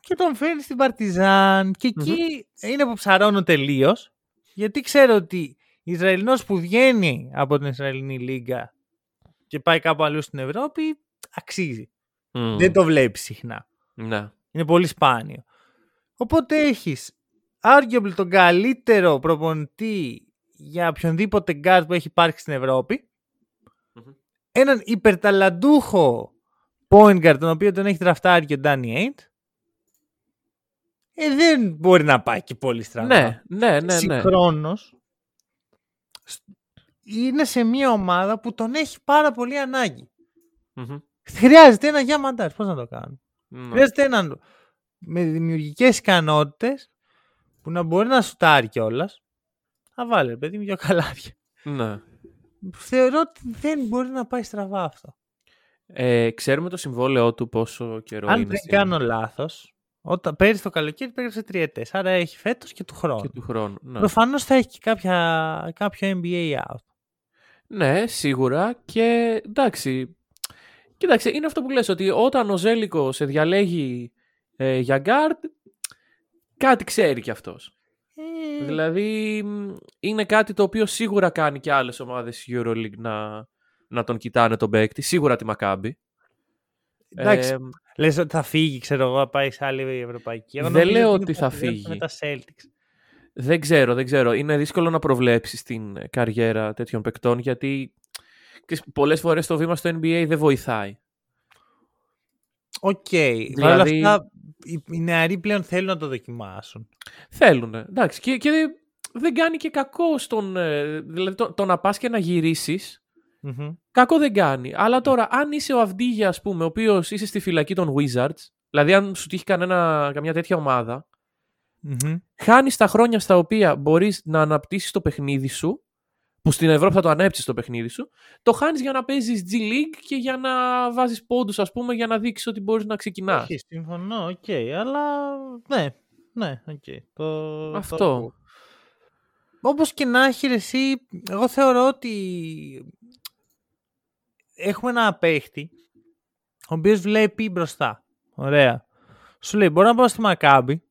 και τον φέρνει στην Παρτιζάν. Και εκεί είναι που ψαρώνω τελείως. Γιατί ξέρω ότι Ισραηλινός που βγαίνει από την Ισραηλινή Λίγκα και πάει κάπου αλλού στην Ευρώπη, αξίζει. Μμ. Δεν το βλέπει συχνά. Ναι. Είναι πολύ σπάνιο. Οπότε έχεις arguably τον καλύτερο προπονητή για οποιονδήποτε guard που έχει υπάρξει στην Ευρώπη. Μμμ. Έναν υπερταλαντούχο point guard τον οποίο τον έχει τραφτάρει και ο Danny Ainge. Ε, δεν μπορεί να πάει και πολύ στραβά. Ναι, ναι, ναι, ναι. Συγχρόνως, σ- είναι σε μια ομάδα που τον έχει πάρα πολύ ανάγκη. Μμμ. Χρειάζεται ένα για μαντάρ. Πώς να το κάνω. Ναι. Χρειάζεται έναν με δημιουργικές ικανότητες που να μπορεί να σουτάρει κιόλας. Θα βάλει, ρε παιδί μου, δυο καλάθια. Ναι. Θεωρώ ότι δεν μπορεί να πάει στραβά αυτό. Ε, ξέρουμε το συμβόλαιό του πόσο καιρό Αν είναι. δεν στην- κάνω λάθος, όταν πέρυσι το καλοκαίρι πέρασε τριετές, άρα έχει φέτος και του χρόνου. Και του χρόνου. Ναι. Προφανώς θα έχει και κάποια, κάποιο NBA out. ναι, σίγουρα. Και εντάξει. Κοίταξε, είναι αυτό που λες ότι όταν ο Ζέλικος σε διαλέγει ε, για guard, κάτι ξέρει κι αυτός. Δηλαδή είναι κάτι το οποίο σίγουρα κάνει και άλλες ομάδες Euroleague να, να τον κοιτάνε τον παίκτη. Σίγουρα τη Μακάμπη. Εντάξει, ε, λες ότι θα φύγει, ξέρω εγώ, να πάει σε άλλη ευρωπαϊκή. δεν λέω ότι θα φύγει. Με τα Celtics. Δεν ξέρω, δεν ξέρω. Είναι δύσκολο να προβλέψεις την καριέρα τέτοιων παικτών γιατί πολλές φορές το βήμα στο NBA δεν βοηθάει. OK. Okay. Δηλαδή... αυτά, οι νεαροί πλέον θέλουν να το δοκιμάσουν. Θέλουν, εντάξει. Και, και δεν κάνει και κακό στον... Ε, δηλαδή το, το να πας και να γυρισεις κακό δεν κάνει. Αλλά τώρα, αν είσαι ο Αυντίγια, ας πούμε, ο οποίος είσαι στη φυλακή των Wizards, δηλαδή αν σου τύχει κανένα, καμιά τέτοια ομάδα, mm χάνεις τα χρόνια στα οποία μπορείς να αναπτύσσεις το παιχνίδι σου που στην Ευρώπη θα το ανέψεις το παιχνίδι σου, το χάνεις για να παίζεις G League και για να βάζεις πόντους, ας πούμε, για να δείξεις ότι μπορείς να ξεκινάς. Όχι, συμφωνώ, OK, okay, αλλά ναι, ναι, OK. Okay. Το, Αυτό. Το... Όπως και να έχει εσύ, εγώ θεωρώ ότι έχουμε ένα παίχτη ο οποίος βλέπει μπροστά. Ωραία. Σου λέει: Μπορώ να πάω στη Μακάμπη,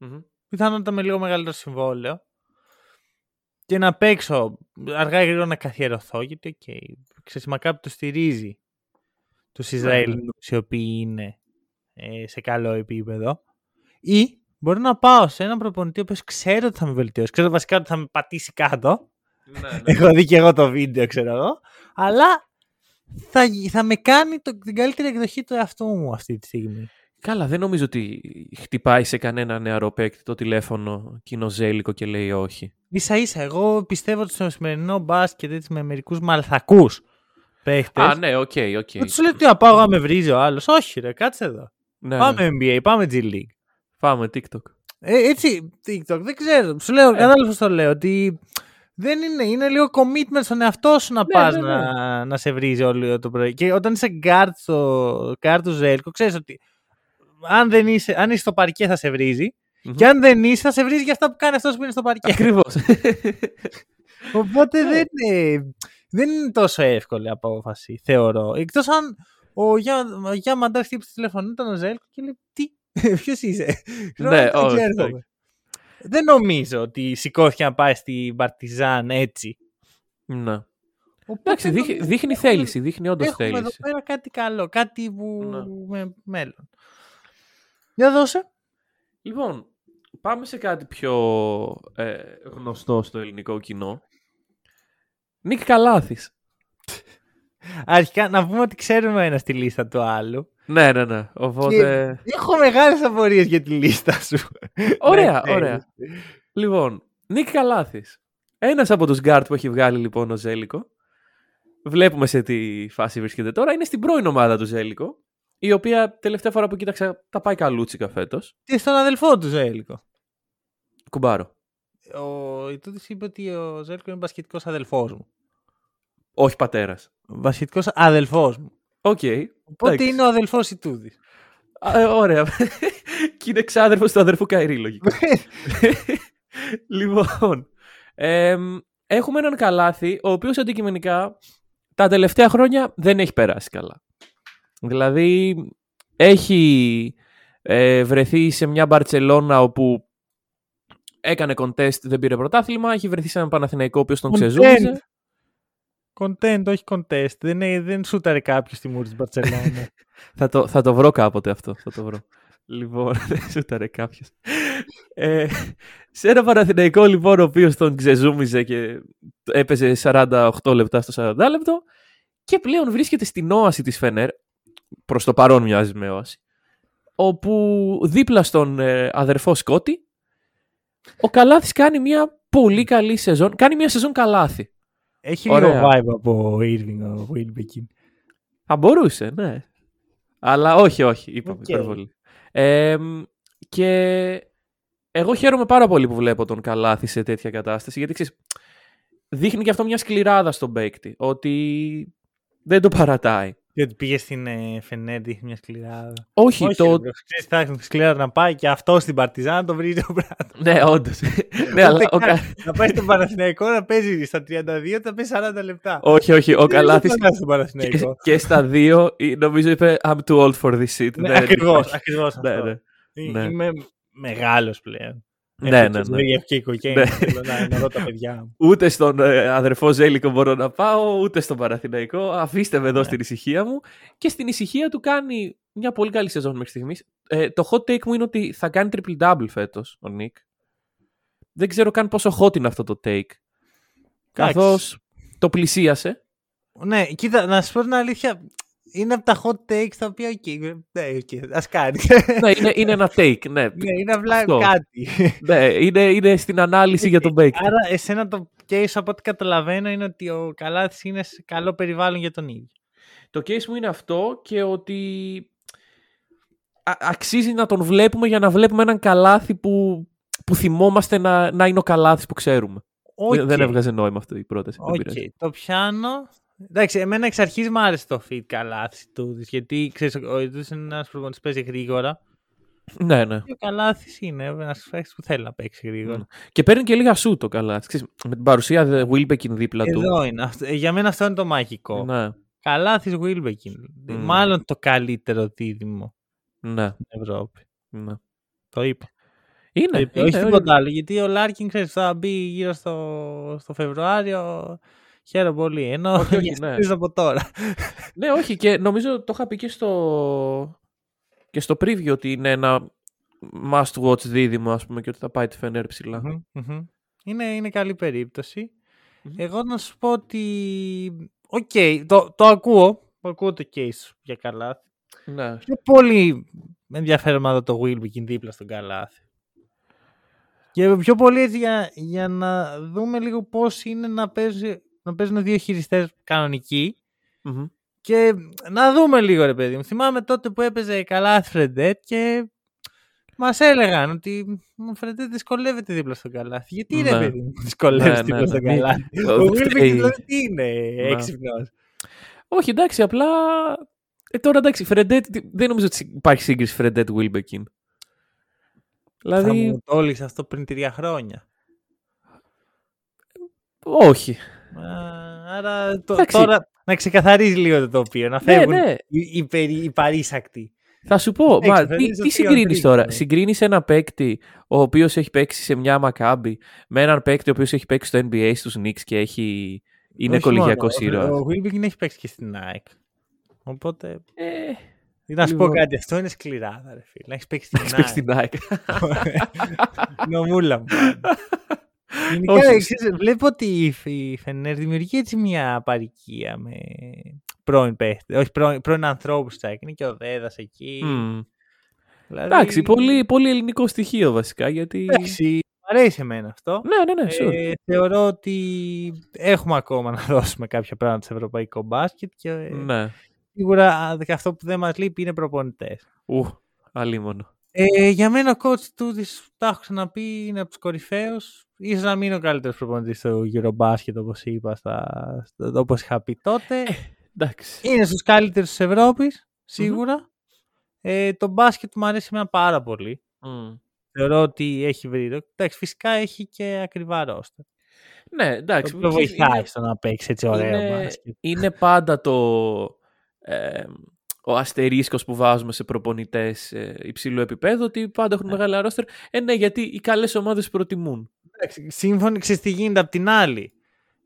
mm-hmm. πιθανότατα με λίγο μεγαλύτερο συμβόλαιο, και να παίξω αργά ή γρήγορα να καθιερωθώ, γιατί OK, okay, ξέρεις, η το στηρίζει τους ναι, Ισραηλινούς ναι. οι οποίοι είναι ε, σε καλό επίπεδο ή μπορώ να πάω σε έναν προπονητή ο οποίος ξέρω ότι θα με βελτιώσει, ξέρω βασικά ότι θα με πατήσει κάτω, ναι, ναι. έχω δει και εγώ το βίντεο ξέρω εγώ, αλλά θα, θα με κάνει το, την καλύτερη εκδοχή του εαυτού μου αυτή τη στιγμή. Καλά, δεν νομίζω ότι χτυπάει σε κανένα νεαρό παίκτη το τηλέφωνο και είναι ο Ζέλικο και λέει όχι. ίσα ίσα, εγώ πιστεύω ότι στο σημερινό μπάσκετ έτσι με μερικούς μαλθακούς παίχτες. Α, ναι, OK, okay, OK. Okay. Του λέει τι πάω να με βρίζει ο άλλος. Όχι, ρε, κάτσε εδώ. Ναι, πάμε ναι. NBA, πάμε G League. Πάμε TikTok. Ε, έτσι, TikTok, δεν ξέρω. Σου λέω, ε. κατάλαβα το λέω, ότι δεν είναι, είναι λίγο commitment στον εαυτό σου να ναι, πας ναι, ναι. Να, να σε βρίζει όλο το πρωί. Και όταν είσαι guard στο guard του Ζέλκο, ξέρεις ότι αν, δεν είσαι, αν είσαι στο παρκέ θα σε βριζει Και αν δεν είσαι, θα σε βρίζει για αυτά που κάνεις αυτό που είναι στο παρκέ. Ακριβώς. Οπότε δεν, είναι, δεν είναι τόσο εύκολη απόφαση, θεωρώ. Εκτός αν ο Γιάννη Μαντά χτύπησε το τηλέφωνο, ήταν ο Ζέλκο και λέει Τι, ποιος είσαι; ναι, όχι. Δεν νομίζω ότι σηκώθηκε να πάει στην Παρτιζάν έτσι. Ναι. Εντάξει, δείχνει, δείχνει θέληση, δείχνει όντως θέληση. Έχουμε εδώ πέρα κάτι καλό, κάτι που ναι. με μέλλον. Για δώσε. Λοιπόν, πάμε σε κάτι πιο ε, γνωστό στο ελληνικό κοινό. Νίκ Καλάθης. Αρχικά να πούμε ότι ξέρουμε ένας στη λίστα του άλλου. Ναι, ναι, ναι. Οπότε... έχω μεγάλες απορίες για τη λίστα σου. Ωραία, ναι, ωραία. λοιπόν, Νίκ Καλάθης. Ένας από τους γκάρτ που έχει βγάλει λοιπόν ο Ζέλικο. Βλέπουμε σε τι φάση βρίσκεται τώρα. Είναι στην πρώην ομάδα του Ζέλικο η οποία τελευταία φορά που κοίταξα τα πάει καλούτσικα φέτος. Και στον αδελφό του Ζέλικο. Κουμπάρο. Ο Ιτούδη είπε ότι ο Ζέλικο είναι μπασχετικός αδελφός μου. Όχι πατέρας. Μπασχετικός αδελφός μου. OK. Okay. Οπότε είναι ο αδελφός Ιτούδη. Ε, ωραία. και είναι ξάδερφος του αδερφού Καϊρή, λογικά. λοιπόν. έχουμε έναν Καλάθη, ο οποίος αντικειμενικά τα τελευταία χρόνια δεν έχει περάσει καλά. Δηλαδή έχει ε, βρεθεί σε μια Μπαρτσελώνα όπου έκανε contest, δεν πήρε πρωτάθλημα. Έχει βρεθεί σε έναν Παναθηναϊκό ο οποίος τον ξεζούμιζε. Content, όχι contest. Δεν, δεν σούταρε κάποιος στη μούρη της Μπαρτσελώνα. θα, το, θα το βρω κάποτε αυτό. Θα το βρω. λοιπόν, δεν σούταρε κάποιος. Ε, σε ένα Παναθηναϊκό λοιπόν ο οποίος τον ξεζούμιζε και έπαιζε 48 λεπτά στο 40 λεπτό και πλέον βρίσκεται στην όαση της Φενέρ προς το παρόν μοιάζει με όαση, όπου δίπλα στον ε, αδερφό Σκότη, ο Καλάθης κάνει μια πολύ καλή σεζόν, κάνει μια σεζόν Καλάθη. Έχει λίγο vibe από Irving ο Wilbekin. Θα μπορούσε, ναι. Αλλά όχι, όχι, είπαμε okay. υπερβολή. Ε, και εγώ χαίρομαι πάρα πολύ που βλέπω τον Καλάθη σε τέτοια κατάσταση, γιατί ξέρεις, δείχνει και αυτό μια σκληράδα στον παίκτη, ότι δεν το παρατάει. Διότι πήγε στην ε, Φενέρ, δείχνει μια σκληράδα. Όχι, Όχι το. Ξέρεις, θα έχει σκληράδα να πάει και αυτό στην Παρτιζάν να το βρει ο Μπράτος. ναι, όντως. ναι, αλλά, ο... Να πάει στον Παναθηναϊκό να παίζει στα 32, θα παίζει 40 λεπτά. Όχι, όχι. Ο Καλάθη. Και, και στα δύο, νομίζω είπε I'm too old for this shit. Ναι, ακριβώς. Ακριβώς ναι, ναι. ναι. Είμαι μεγάλος πλέον. Ναι, ναι, ναι. Έχω και οικογένεια. Θέλω να, να δω τα παιδιά μου. Ούτε στον ε, αδερφό Ζέλικο μπορώ να πάω, ούτε στον Παραθυναϊκό. Αφήστε με εδώ ναι. στην ησυχία μου. Και στην ησυχία του κάνει μια πολύ καλή σεζόν μέχρι στιγμής. Ε, το hot take μου είναι ότι θα κάνει triple double φέτος ο Νικ. Δεν ξέρω καν πόσο hot είναι αυτό το take. Καθώς το πλησίασε. Ναι, κοίτα, να σου πω την αλήθεια είναι από τα hot takes τα οποία okay, ναι, okay, ας κάνει. ναι, είναι, είναι ένα take, ναι. ναι είναι απλά κάτι. ναι, είναι, είναι στην ανάλυση για τον Baker. Άρα εσένα το case από ό,τι καταλαβαίνω είναι ότι ο Καλάθης είναι σε καλό περιβάλλον για τον ίδιο. Το case μου είναι αυτό και ότι αξίζει να τον βλέπουμε για να βλέπουμε έναν Καλάθι που, που θυμόμαστε να, να είναι ο Καλάθης που ξέρουμε. Okay. Δεν έβγαζε νόημα αυτή η πρόταση. Okay. Το πιάνω. Εντάξει, εμένα εξ αρχής μου άρεσε το fit καλάθι του, γιατί ξέρεις, ο Ιδού είναι ένας προπονητή που παίζει γρήγορα. Ναι, ναι. Και ο καλάθις είναι ένας παίχτη που θέλει να παίξει γρήγορα. Mm. Και παίρνει και λίγα σου το καλάθις. με την παρουσία Wilbekin δίπλα Εδώ του. Εδώ είναι. Ε, για μένα αυτό είναι το μαγικό. Ναι. Καλάθις Wilbekin. Mm. Μάλλον το καλύτερο δίδυμο ναι. στην Ευρώπη. Ναι. Το είπα. Είναι, είναι όχι τίποτα άλλο. Γιατί ο Λάρκιν ξέρεις, θα μπει γύρω στο, στο Φεβρουάριο Χαίρομαι πολύ. Ενώ όχι, όχι, ναι. από τώρα. ναι, όχι. Και νομίζω το είχα πει και στο, και στο preview ότι είναι ένα must watch δίδυμο, ας πούμε, και ότι θα πάει τη Φενέρ ψηλά. Mm-hmm, Είναι, είναι καλή Εγώ να σου πω ότι. OK, okay, το, το ακούω. Ακούω το case για Καλάθη. Ναι. Πιο πολύ ενδιαφέρον να δω το Wilbekin δίπλα στον Καλάθη. Και πιο πολύ έτσι για, για να δούμε λίγο πώς είναι να παίζει να παίζουν δύο χειριστές Και να δούμε λίγο, ρε παιδί μου. Θυμάμαι τότε που έπαιζε καλά Φρεντέτ και μας έλεγαν ότι ο Φρεντέτ δυσκολεύεται δίπλα στον Καλάθη. Γιατί ναι. ρε παιδί μου, δυσκολεύεται ναι, δίπλα ναι, στον ναι. Καλάθη; Ο Βίλμπεκιν δηλαδή τι είναι, έξυπνος; Όχι, εντάξει, απλά. Ε, τώρα εντάξει, Φρεντέτ, δεν νομίζω ότι υπάρχει σύγκριση Φρεντέτ Βίλμπεκιν. Δηλαδή... Θα μου το αυτό πριν τρία χρόνια. Όχι. Άρα το, τώρα να ξεκαθαρίζει λίγο το τοπίο, να ναι, φεύγουν ναι, οι, οι, οι παρήσακτοι. Θα σου πω, μα, τι, τι συγκρίνεις τώρα; Συγκρίνεις ένα παίκτη ο οποίος έχει παίξει σε μια Μακάμπη με έναν παίκτη ο οποίος έχει παίξει στο NBA στους Knicks και έχει... είναι κολυγιακός ήρωας. Ο Wilbekin έχει παίξει και στην Nike. Οπότε. Ε, να σου πω λοιπόν. κάτι, αυτό είναι σκληρά, ρε φίλε. Έχεις παίξει στην Nike. Νομούλα μου. Γενικά, ξέρεις, βλέπω ότι η Φενέρ δημιουργεί έτσι μια παρικία με πρώην παίχτες. Όχι, πρώην, πρώην ανθρώπους θα έκανε και ο Δέδας εκεί. Mm. Δηλαδή... Εντάξει, πολύ, πολύ ελληνικό στοιχείο βασικά. Γιατί... Εντάξει, μου αρέσει εμένα αυτό. Ναι, ναι, ναι. Sure. Ε, θεωρώ ότι έχουμε ακόμα να δώσουμε κάποια πράγματα σε ευρωπαϊκό μπάσκετ και ναι. σίγουρα αυτό που δεν μας λείπει είναι προπονητές. Ου, αλίμονο. Ε, για μένα ο coach του, τα έχω ξαναπεί, είναι από τους κορυφαίους ίσως να μην είναι ο καλύτερος προπονητής στο Eurobasket όπως είπα, στα, όπως είχα πει τότε. Ε, εντάξει. Είναι στους καλύτερους της Ευρώπης, Ε, το μπάσκετ μου αρέσει εμένα πάρα πολύ. Mm. Θεωρώ ότι έχει βρει. Εντάξει, φυσικά έχει και ακριβά ρόστα. Ναι, εντάξει. Το βοηθάει είναι... στο να παίξεις έτσι ωραίο είναι, μπάσκετ. Είναι πάντα το... Ε, ο αστερίσκος που βάζουμε σε προπονητές ε, υψηλού επίπεδου, ότι πάντα έχουν ναι. μεγάλα ρόστερ. Ε, ναι, γιατί οι καλές ομάδες προτιμούν. Σύμφωνα, ξέρεις τι γίνεται απ' την άλλη.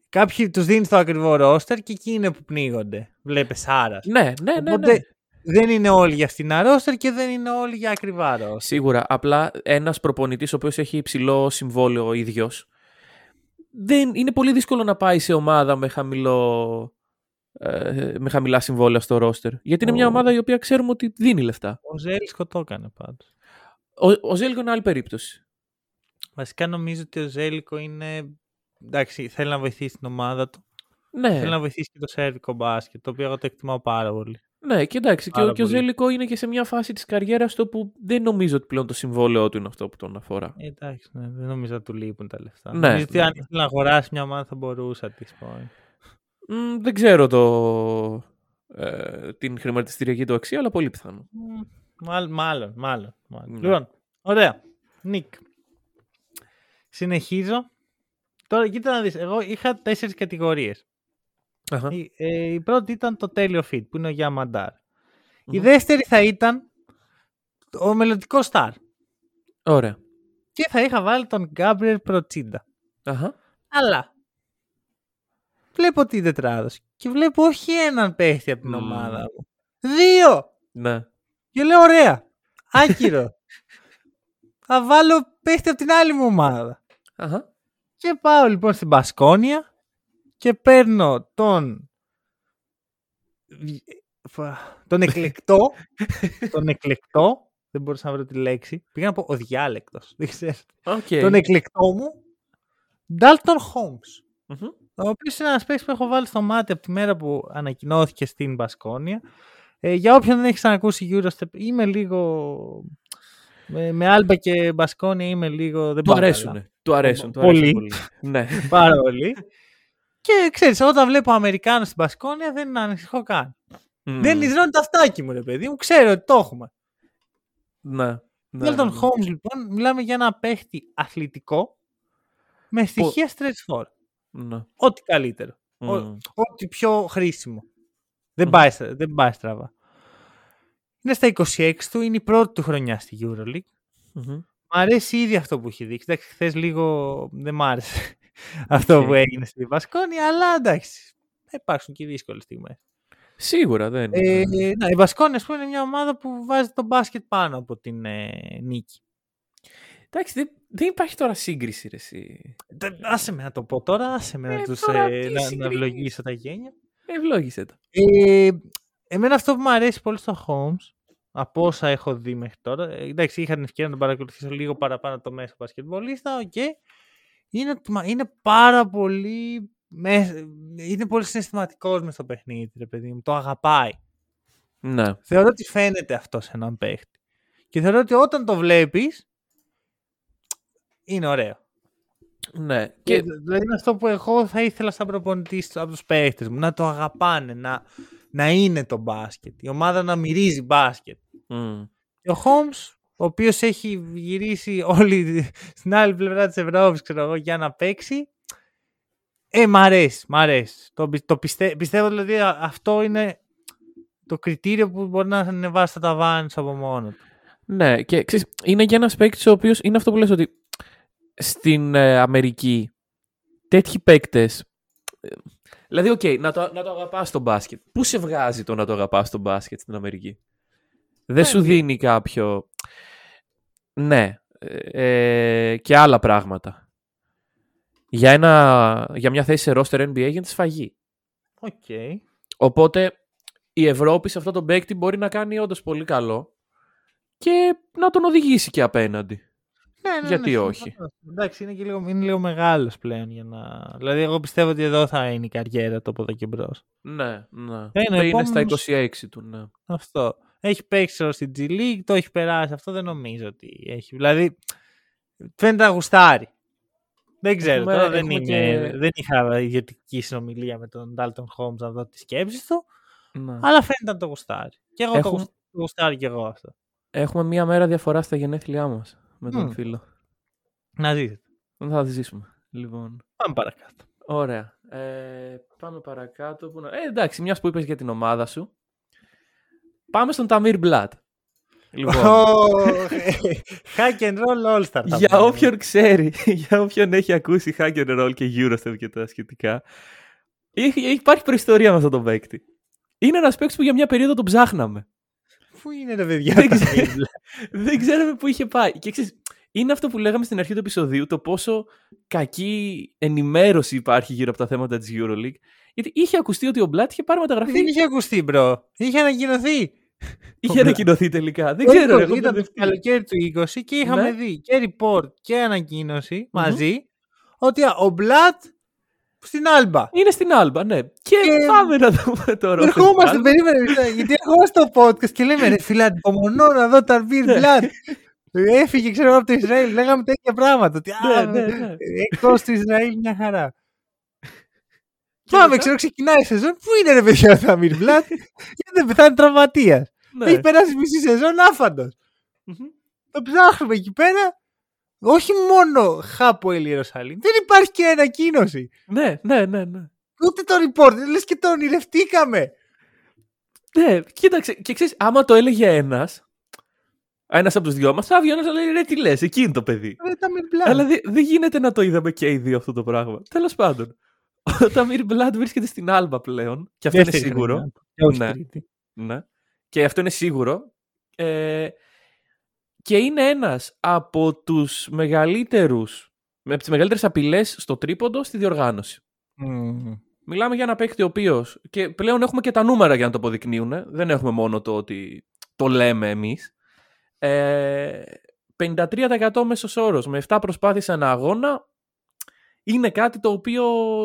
Κάποιοι τους δίνεις το ακριβό ρόστερ και εκεί είναι που πνίγονται. Βλέπεις άρας. Ναι, ναι, ναι. ναι. Δεν είναι όλοι για φθηνά ρόστερ και δεν είναι όλοι για ακριβά ρόστερ. Σίγουρα. Απλά ένας προπονητής ο οποίος έχει υψηλό συμβόλαιο ο ίδιος. Δεν, είναι πολύ δύσκολο να πάει σε ομάδα με χαμηλό ε, με χαμηλά συμβόλαια στο ρόστερ. Γιατί είναι μια ομάδα η οποία ξέρουμε ότι δίνει λεφτά. Ο Ζέλικο το έκανε πάντως. Ο, ο Ζέλικο είναι άλλη περίπτωση. Βασικά νομίζω ότι ο Ζέλικο είναι. Εντάξει, θέλει να βοηθήσει την ομάδα του. Ναι. Θέλει να βοηθήσει και το σερβικό μπάσκετ, το οποίο εγώ το εκτιμάω πάρα πολύ. Ναι, και εντάξει, και, και ο Ζέλικο είναι και σε μια φάση της καριέρας του που δεν νομίζω ότι πλέον το συμβόλαιό του είναι αυτό που τον αφορά. Ε, εντάξει, ναι, δεν νομίζω ότι του λείπουν τα λεφτά. Ναι, νομίζω ότι αν ήθελε να αγοράσει μια ομάδα θα μπορούσε τη πω. Mm, δεν ξέρω το, ε, την χρηματιστηριακή του αξία, αλλά πολύ πιθανό. Mm, μάλλον, μάλλον, μάλλον. Ναι. Λοιπόν, ωραία. Νίκ. Συνεχίζω. Τώρα, κοίτα να δεις, εγώ είχα τέσσερις κατηγορίες. Η, ε, η, πρώτη ήταν το τέλειο fit, που είναι ο γιαμανταρ Η δεύτερη θα ήταν ο μελλοντικός star. Ωραία. και θα είχα βάλει τον Γκάμπριελ Προτσίντα. Αχα. Αλλά βλέπω την τετράδος και βλέπω όχι έναν παίχτη από την Μμμ. ομάδα μου. Δύο! Ναι. Και λέω ωραία. Άκυρο. θα βάλω παίχτη από την άλλη μου ομάδα. Αχα. Και πάω λοιπόν στην Μπασκόνια και παίρνω τον. τον εκλεκτό. τον εκλεκτό. Δεν μπορούσα να βρω τη λέξη. Πήγα να πω ο διάλεκτος. Δεν ξέρω. Οκ. Τον εκλεκτό μου. Dalton Hommes. Μμμ. Ο οποίος είναι ένας παίκτης που έχω βάλει στο μάτι από τη μέρα που ανακοινώθηκε στην Μπασκόνια. Ε, για όποιον δεν έχει ξανακούσει Eurostep, είμαι λίγο. Με, με Άλμπα και Μπασκόνια είμαι λίγο. Δεν Του πάω καλά. αρέσουν. Του αρέσουν. Του Πολύ. αρέσουν πολύ. ναι. Πάρα πολύ. Και ξέρεις, όταν βλέπω Αμερικάνους στην Μπασκόνια δεν ανησυχώ καν. Μμ. Δεν ιδρώνει το αυτάκι μου, ρε παιδί μου. Ξέρω ότι το έχουμε. Ναι. Ναι, Dalton ναι. Hommes, λοιπόν, μιλάμε για ένα παίχτη αθλητικό με στοιχεία stretch four. Ναι. Ό,τι καλύτερο. Ο- Μμ. Ό,τι πιο χρήσιμο. Δεν, Μμμ. πάει, στρα- δεν πάει στραβά. Είναι στα 26 του, είναι η πρώτη του χρονιά στη EuroLeague. Μμμ. Μ' αρέσει ήδη αυτό που έχει δείξει. Εντάξει, χθες λίγο δεν μ' άρεσε αυτό Οκ. που έγινε στη Βασκόνια, αλλά εντάξει. Θα υπάρξουν και δύσκολες στιγμές. Σίγουρα δεν Ε, είναι. ναι, η Βασκόνια, ας πούμε, είναι μια ομάδα που βάζει το μπάσκετ πάνω από την ε, νίκη. Εντάξει, δεν, δεν υπάρχει τώρα σύγκριση, ρε, εσύ. Τε- Άσε με να το πω τώρα, άσε με Ε, να, τους, τώρα ε, τι να, να συγκρίνεις; ευλογήσω τα γένια. Ευλόγησε το. Ε, εμένα αυτό που μου αρέσει πολύ στο Hommes, από όσα έχω δει μέχρι τώρα, ε, εντάξει, είχα την ευκαιρία να τον παρακολουθήσω λίγο παραπάνω το μέσο μπασκετμπολίστα, οκ, είναι, ότι μα- είναι πάρα πολύ, με- είναι πολύ συναισθηματικός μες στο παιχνίδι, ρε παιδί μου, το αγαπάει. Ναι. Θεωρώ ότι φαίνεται αυτό σε έναν παίχτη. Και θεωρώ ότι όταν το βλέπεις, είναι ωραίο. Ναι. Και... Και, Δηλαδή είναι αυτό που εγώ θα ήθελα σαν προπονητής από τους παίχτες μου, να το αγαπάνε, να, να είναι το μπάσκετ, η ομάδα να μυρίζει μπάσκετ. Μμ. Και ο Holmes, ο οποίος έχει γυρίσει όλη στην άλλη πλευρά της Ευρώπης, ξέρω εγώ, για να παίξει, ε, μ' αρέσει, μ' αρέσει. Το, πι- το πιστε- πιστεύω δηλαδή α- αυτό είναι το κριτήριο που μπορεί να ανεβάσει το ταβάνι σου από μόνο του. Ναι, και ξέρεις, είναι και ένας παίκτης ο οποίος είναι αυτό που λες ότι στην ε, Αμερική τέτοιοι παίκτες. Δηλαδή, οκ, να, το, να το αγαπάς το μπάσκετ. Πού σε βγάζει το να το αγαπάς το μπάσκετ στην Αμερική; Δεν σου Ναι. δίνει κάποιο. Ναι. ε, ε, και άλλα πράγματα. Για, ένα, για μια θέση σε roster NBA γίνεται σφαγή. Οκ. Οπότε η Ευρώπη σε αυτό το παίκτη μπορεί να κάνει όντως πολύ καλό και να τον οδηγήσει και απέναντι. Ναι, ναι, Γιατί ναι, όχι; συμφωνώ. Εντάξει, είναι, και λίγο, είναι λίγο μεγάλος πλέον για να... Δηλαδή, εγώ πιστεύω ότι εδώ θα είναι η καριέρα του από εδώ και μπρος. Ναι, ναι. Ε, είναι ο είναι στα επόμενος- 26 του, ναι. Αυτό. Έχει παίξει τώρα στην G League, το έχει περάσει. Αυτό δεν νομίζω ότι έχει. Δηλαδή, φαίνεται να γουστάρει. Δεν ξέρω, Έχουμε- τώρα δεν, έχουμε είμαι, και- δεν είχα ιδιωτική συνομιλία με τον Dalton Holmes να δω τις σκέψεις του, ναι. αλλά φαίνεται να το γουστάρει. Και εγώ το Έχουμε- γουσ- το γουστάρει και εγώ αυτό. Έχουμε μία μέρα διαφορά στα γενέθλιά μας με τον Μμ. φίλο. Να ζήσετε. Δεν θα τη ζήσουμε. Λοιπόν. Πάμε παρακάτω. Ωραία. Ε, πάμε παρακάτω. Που να... Ε, εντάξει, μιας που είπες για την ομάδα σου. Πάμε στον Ταμίρ Μπλάτ. Λοιπόν, Oh, hack and roll all star. θα για πούμε. όποιον ξέρει, για όποιον έχει ακούσει Hack and Roll και Eurostep και τα σχετικά, έχει, υπάρχει προϊστορία με αυτό τον παίκτη. Είναι ένας παίκτης που για μια περίοδο τον ψάχναμε. Πού είναι ρε παιδιά. Δεν τα ξέρω. μίλα; Δεν ξέραμε πού είχε πάει. Και ξέρεις, είναι αυτό που λέγαμε στην αρχή του επεισοδίου, το πόσο κακή ενημέρωση υπάρχει γύρω από τα θέματα της EuroLeague. Γιατί είχε ακουστεί ότι ο Μπλάτ είχε πάρει μεταγραφή. Δεν είχε ακουστεί, bro. Είχε ανακοινωθεί. Είχε ο ανακοινωθεί τελικά. Δεν Το ξέρω. 20 εγώ ήταν το μπερδευτήκα. καλοκαίρι του 20 και είχαμε Ναι. δει και report και ανακοίνωση μαζί ότι α, ο Μπλατ στην Άλμπα. Είναι στην Άλμπα, ναι. Και, Και- πάμε να δούμε το ρόλο. Ερχόμαστε, περίμενε, μισό, γιατί ερχόμαστε στο podcast και λέμε ρε φίλε, ανυπομονώ να δω Ταμίρ Ναι. Μπλατ. Έφυγε, ξέρω εγώ, από το Ισραήλ. Λέγαμε τέτοια πράγματα. Ότι, Ναι, α, ναι, ναι. Εκτός του Ισραήλ μια χαρά. Και Πάμε, μετά- ξέρω, ξεκινάει η σεζόν. Πού είναι ρε παιδιά ο Ταμίρ Μπλατ, γιατί δεν πεθάνει τραυματίας. Ναι. Έχει περάσει μισή σεζόν άφαντος. Μμμ. Το ψάχνουμε εκεί πέρα. Όχι μόνο Χάπο Ιερουσαλήμ. Δεν υπάρχει και ανακοίνωση. Ναι, ναι, ναι, ναι. Ούτε το report. Λες και το ονειρευτήκαμε. Ναι, κοίταξε. Και ξέρεις, άμα το έλεγε ένας, Ένας από τους δυο μας θα βγει, ένας λέει ρε, τι λες, εκεί είναι το παιδί. Ε, τα Mir Blood. Αλλά δεν δεν γίνεται να το είδαμε και οι δύο αυτό το πράγμα. Τέλος πάντων. Ο Ταμίρ Μπλάντ βρίσκεται στην Άλμπα πλέον. Και αυτό είναι Δεύτερη σίγουρο. χρονιά του. Και όχι Ναι. τρίτη. Ναι. Και αυτό είναι σίγουρο. Ε, και είναι ένας από τους μεγαλύτερους, με τις μεγαλύτερες απειλές στο τρίποντο στη διοργάνωση. Μμμ. Μιλάμε για ένα παίκτη ο οποίο. και πλέον έχουμε και τα νούμερα για να το αποδεικνύουν. Δεν έχουμε μόνο το ότι το λέμε εμείς. Ε, 53% μέσος όρος με 7 προσπάθειες ένα αγώνα είναι κάτι το οποίο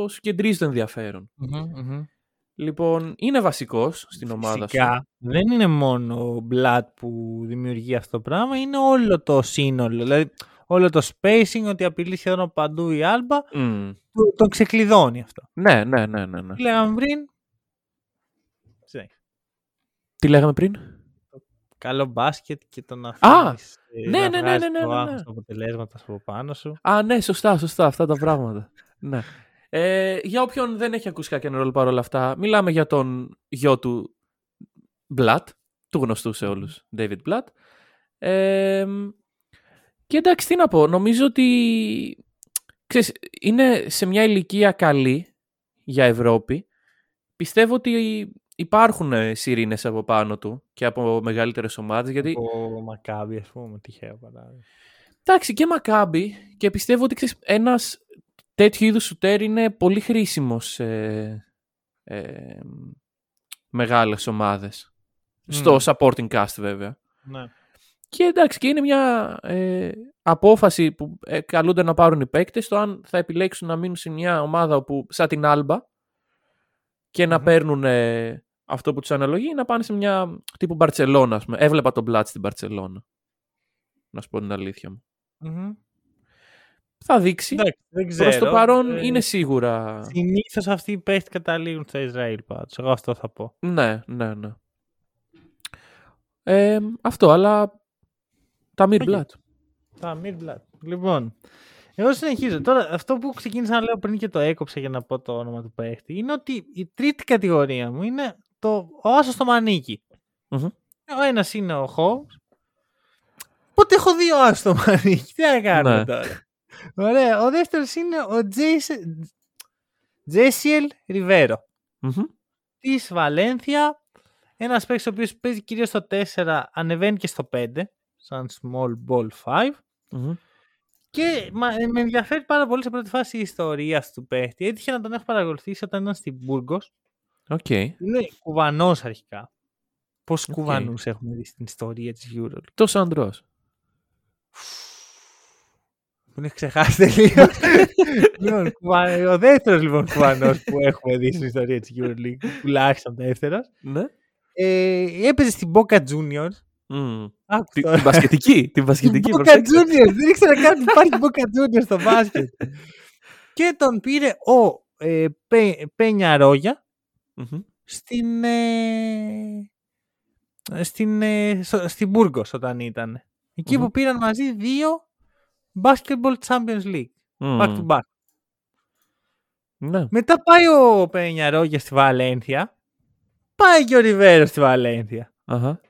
σου κεντρίζει το ενδιαφέρον. Μμμ, μμμ. Λοιπόν, είναι βασικός στην ομάδα σου. Φυσικά, δεν είναι μόνο ο Blood που δημιουργεί αυτό το πράγμα, είναι όλο το σύνολο. Δηλαδή, όλο το spacing, ότι απειλεί σχεδόν παντού η Άλμπα, Μμ. το, το ξεκλειδώνει αυτό. Ναι, ναι, ναι, ναι. ναι. Τι λέγαμε πριν. Συνέχισε. Τι λέγαμε πριν; Καλό μπάσκετ και το να Α, αφήνεις, ε, ναι, να ναι, ναι, βγάζεις ναι, ναι, το ναι, άγχος ναι. του αποτελέσματα από πάνω σου. Α, ναι, σωστά, σωστά, αυτά τα πράγματα. ναι. Ε, για όποιον δεν έχει ακούσει κανένα ρόλο παρόλα αυτά, μιλάμε για τον γιο του Μπλατ, του γνωστού σε όλους, David Blatt. Ε, και εντάξει, τι να πω, νομίζω ότι ξέρεις, είναι σε μια ηλικία καλή για Ευρώπη. Πιστεύω ότι υπάρχουν ε, σιρήνες από πάνω του και από μεγαλύτερες ομάδες, γιατί Ο Μακάμπι, ας πούμε, τυχαίο παράδειγμα. Εντάξει, και Μακάμπι και πιστεύω ότι ξέρεις, ένας τέτοιου είδους σουτέρ είναι πολύ χρήσιμος σε ε, μεγάλες ομάδες. Στο Μμμ. supporting cast βέβαια. Ναι. Και εντάξει, και είναι μια ε, απόφαση που ε, καλούνται να πάρουν οι παίκτες το αν θα επιλέξουν να μείνουν σε μια ομάδα όπου, σαν την Άλμπα και να Μμμ. παίρνουν ε, αυτό που τους αναλογεί ή να πάνε σε μια τύπου Μπαρτσελώνα. Ας πούμε. Έβλεπα τον Μπλάτ στην Μπαρτσελώνα. Να σου πω την αλήθεια μου. Μμμ. Θα δείξει. Εντάξει, δεν ξέρω. Προς το παρόν Ε, είναι σίγουρα. Συνήθως αυτοί οι παίχτες καταλήγουν στο Ισραήλ πάντως. Εγώ αυτό θα πω. Ναι, ναι, ναι. Ε, αυτό, αλλά τα Μυρ Οκ. Μπλατ. Ταμίρ Μπλατ. Λοιπόν, εγώ συνεχίζω. Τώρα, αυτό που ξεκίνησα να λέω πριν και το έκοψα για να πω το όνομα του παίχτη, είναι ότι η τρίτη κατηγορία μου είναι το, ο άσο στο μανίκι. Μμμ. Ο ένας είναι ο Hommes. Οπότε έχω δύο άσο στο μανίκι; Τι να κάνουμε Ναι. τώρα; Ωραία. Ο δεύτερος είναι ο Τζέσιελ Ριβέρο. Μμμ. Της Βαλένθια. Ένας παίκτης ο οποίος παίζει κυρίως στο 4, ανεβαίνει και στο 5, σαν small ball 5. Μμμ. Και μα- ε, με ενδιαφέρει πάρα πολύ σε πρώτη φάση η ιστορία του παίχτη. Έτυχε να τον έχω παρακολουθήσει όταν ήταν στην Μπούργκος. Οκ. Είναι κουβανός αρχικά. Πόσους Οκ. κουβανούς έχουμε δει στην ιστορία της Euroleague. Το Σαντ-Ρος. Που έχεις ξεχάσει τελείως. λοιπόν, κουβα- ο δεύτερος λοιπόν κουβανός που έχουμε δει στην ιστορία της Euroleague, τουλάχιστον δεύτερος, Ναι. ε, έπαιζε στην Boca Juniors. Μμ. Άκου Την τώρα. την μπασκετική. Την μπασκετική. Boca προσέξτε. Juniors. Δεν ήξερα καν ότι υπάρχει Boca Juniors στο μπάσκετ. και τον πήρε ο ε, Πέ- Πένια Ρόγια Μμμ. στην, ε, στην, ε, στο- στην Μπουργκος όταν ήταν. Εκεί Μμμ. που πήραν μαζί δύο Basketball Champions League. Back to Μμ. back. Ναι. Μετά πάει ο Πενιαρόγια στη Βαλένθια. Πάει και ο Ριβέρος στη Βαλένθια. Αχα.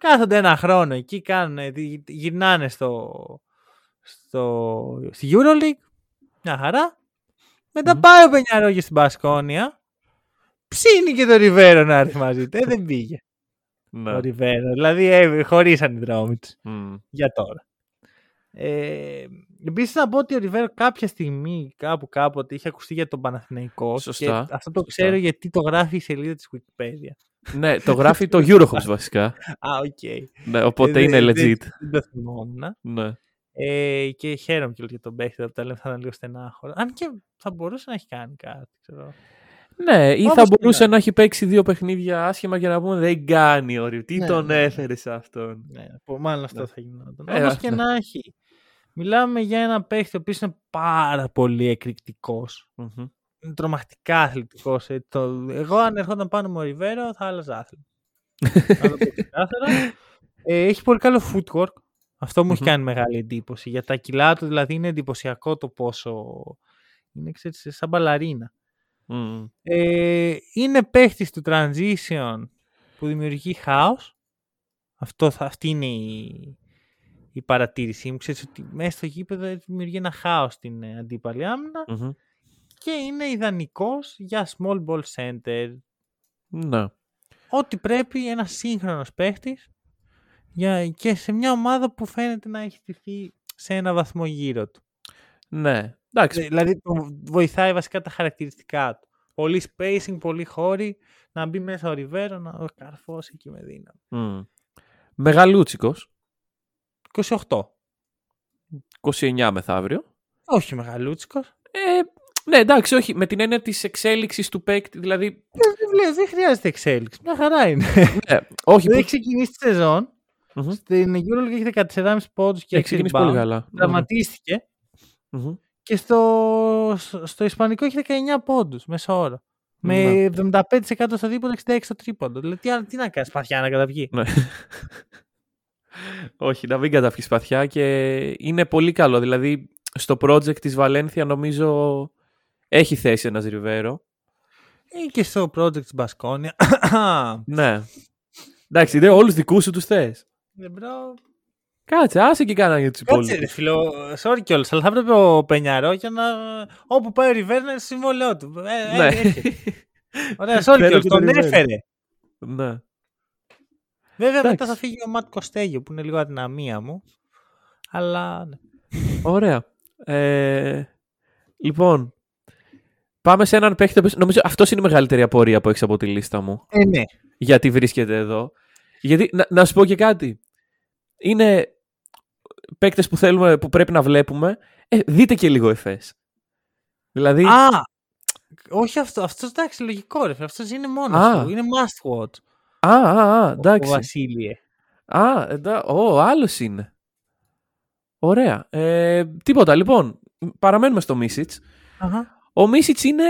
Κάθονται ένα χρόνο εκεί, κάνουν, γυ- γυρνάνε στο, στο, στη Euroleague. Μια χαρά. Μετά Μμμ. πάει ο Πενιαρόγια στην Πασκόνια. Ψήνει και το Ριβέρο να έρθει μαζί του. Ε, δεν πήγε ο Ναι. Ριβέρο. Δηλαδή ε, χωρίσαν οι δρόμοι του Μμ. για τώρα. Ε, Επίσης να πω ότι ο Ριβέρο κάποια στιγμή κάπου κάποτε είχε ακουστεί για τον Παναθηναϊκό. Σωστά, Και αυτό το σωστά. ξέρω γιατί το γράφει η σελίδα της Wikipedia. Ναι, το γράφει το Eurohoops βασικά. Α, οκ. Ναι, οπότε Ε, είναι δεν- legit. Δεν το θυμόμουν. Ναι. Ε, και χαίρομαι και για τον παίχτη από τα λέμε θα ήταν λίγο στενάχωρο. Αν και θα μπορούσε να έχει κάνει κάτι. Ξέρω. Ναι, ή Όπως θα και μπορούσε να. να έχει παίξει δύο παιχνίδια άσχημα για να πούμε δεν κάνει ο Ριβ. Τι Ναι, τον ναι, ναι. έφερες σε αυτόν. Ναι, πο- μάλλον αυτό Ναι. θα γινόταν. Ε, Όπως και ναι. να έχει. Μιλάμε για ένα παίχτη ο οποίος είναι πάρα πολύ εκρηκτικός. Μμμ. Είναι τρομακτικά αθλητικός. ε, το... Εγώ αν ερχόταν πάνω μου ο Ριβέρο θα άλλαζα άθλημα. Να το πω ξεκάθαρα. ε, έχει πολύ καλό footwork. Αυτό μου έχει Μμμ. κάνει μεγάλη εντύπωση. Για τα κιλά του δηλαδή είναι εντυπωσιακό το πόσο είναι ξέρεις, σαν μπαλαρίνα. Μμ. Ε, είναι παίχτης του transition που δημιουργεί χάος. Αυτό θα, αυτή είναι η, η παρατήρησή μου. Ξέρεις ότι μέσα στο γήπεδο δημιουργεί ένα χάος στην ε, αντίπαλη άμυνα Μμμ. και είναι ιδανικός για small ball center. Ναι. Ό,τι πρέπει ένα σύγχρονος παίχτης για, και σε μια ομάδα που φαίνεται να έχει στηθεί σε ένα βαθμό γύρω του. Ναι. Εντάξει. Δηλαδή τον βοηθάει βασικά τα χαρακτηριστικά του. Πολύ spacing, πολύ χώροι, να μπει μέσα ο Ριβέρο, να καρφώσει εκεί με δύναμη. Μμ. Μεγαλούτσικος. 28. 29 μεθαύριο. Όχι μεγαλούτσικος. Ε, ναι, εντάξει, όχι. Με την έννοια της εξέλιξης του παίκτη. Δηλαδή. Δεν, δεν, δεν χρειάζεται εξέλιξη. Μια χαρά είναι. Ναι, όχι. Δεν που- έχει ξεκινήσει τη σεζόν. Μμμ. Στην Euroleague έχει 14,5 πόντους και Έχει 6 ξεκινήσει rebound. πολύ καλά. Τραυματίστηκε. Μμμ. Και στο, στο, στο Ισπανικό έχει 19 πόντους μέσα όρο. Με 75% στο δίποτο, 66% στο τρίποντο. Δηλαδή τι, άλλο- τι να κάνεις, σπαθιά να καταβγεί. Ναι. Όχι, να μην καταφύγεις σπαθιά και είναι πολύ καλό. Δηλαδή, στο project της Βαλένθια νομίζω έχει θέση ένας Ριβέρο. Ή και στο project της Μπασκόνια. Ναι. Εντάξει, δεν όλους δικούς σου τους θες. Ναι, μπρο. Κάτσε, άσε και κάνα για τους Κάτσε ρε υπόλοιπους. φίλο, sorry κιόλας, αλλά θα έπρεπε ο Πενιαρό για να... Όπου πάει ο Ριβέρ να είναι στο συμβόλαιό του. Ε, ε, Ναι. έρχεται. Ωραία, sorry Φέρε κιόλας, και τον τον Ριβέρ. έφερε. ναι. Βέβαια μετά Εντάξει. θα φύγει ο Ματ Κοστέγιο που είναι λίγο αδυναμία μου. Αλλά ναι. Ωραία. Ε, λοιπόν, πάμε σε έναν παίχτη. ο οποίος- Νομίζω αυτός είναι η μεγαλύτερη απορία που έχεις από τη λίστα μου. Ε, ναι. γιατί βρίσκεται εδώ. Γιατί, να, να σου πω και κάτι. Είναι παίκτες που, θέλουμε, που πρέπει να βλέπουμε. Ε, δείτε και λίγο εφές. Δηλαδή, Α, όχι αυτό. Αυτός εντάξει, λογικό ρε. Αυτός είναι μόνος Α. του. Είναι must watch. Α, α, α, Ο εντάξει. Βασίλειε. Α, εντά, ο, άλλος είναι. Ωραία. Ε, τίποτα, λοιπόν, παραμένουμε στο Μίσιτς. Αχα. Ο Μίσιτς είναι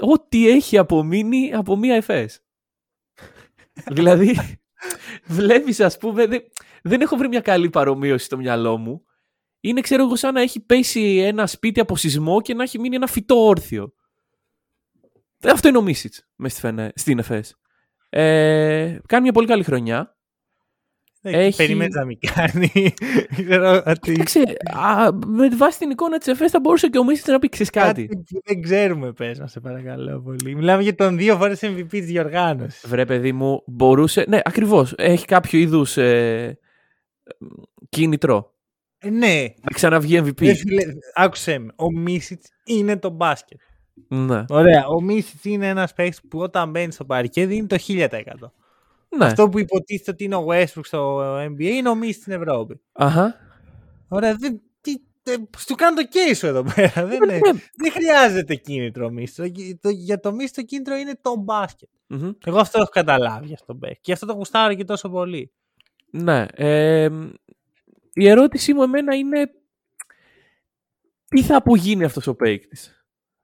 ό,τι έχει απομείνει από μία εφές. δηλαδή, βλέπεις ας πούμε, δεν, δεν έχω βρει μια καλή παρομοίωση στο μυαλό μου. Είναι, ξέρω εγώ, σαν να έχει πέσει ένα σπίτι από σεισμό και να έχει μείνει ένα φυτό όρθιο. Ε, Αυτό είναι ο Μίσιτς μες στη Φενε- στην ΕΦΕΣ. Ε, κάνει μια πολύ καλή χρονιά. Δεν Έχει- Περιμένεις να μην κάνει. Ξέρω ότι Κοίταξε, α, με βάση την εικόνα της ΕΦΕΣ θα μπορούσε και ο Μίσιτς να πει ξέρεις κάτι. κάτι που δεν ξέρουμε πες να σε παρακαλώ πολύ. Μιλάμε για τον δύο φορές MVP της διοργάνωσης. Βρε παιδί μου, μπορούσε. Ναι, ακριβώς. Έχει κάποιο είδους ε, κίνητρο. Ε, ναι. Να ξαναβγεί MVP. Ρε φίλε, άκουσέ με. Ο Μίσιτς είναι το μπάσκετ. Ναι. Ωραία. Ο Μίσιτς είναι ένας παίκτης που όταν μπαίνει στο παρκέ δίνει το 1000%. ναι. Αυτό που υποτίθεται ότι είναι ο Westbrook στο NBA είναι ο Μίσιτς στην Ευρώπη. Αχα. Ωραία. Δεν, τι, ε, του κάνω το case σου εδώ πέρα. δεν, είναι, Ναι. δεν χρειάζεται κίνητρο ο Μίσιτς. Το- το- για το Μίσιτς το κίνητρο είναι το μπάσκετ. Μμμ. Εγώ αυτό έχω καταλάβει για τον παίκτη. Και αυτό το γουστάρω και τόσο πολύ. Ναι. Ε, η ερώτησή μου εμένα είναι τι θα απογίνει αυτός ο παίκτης;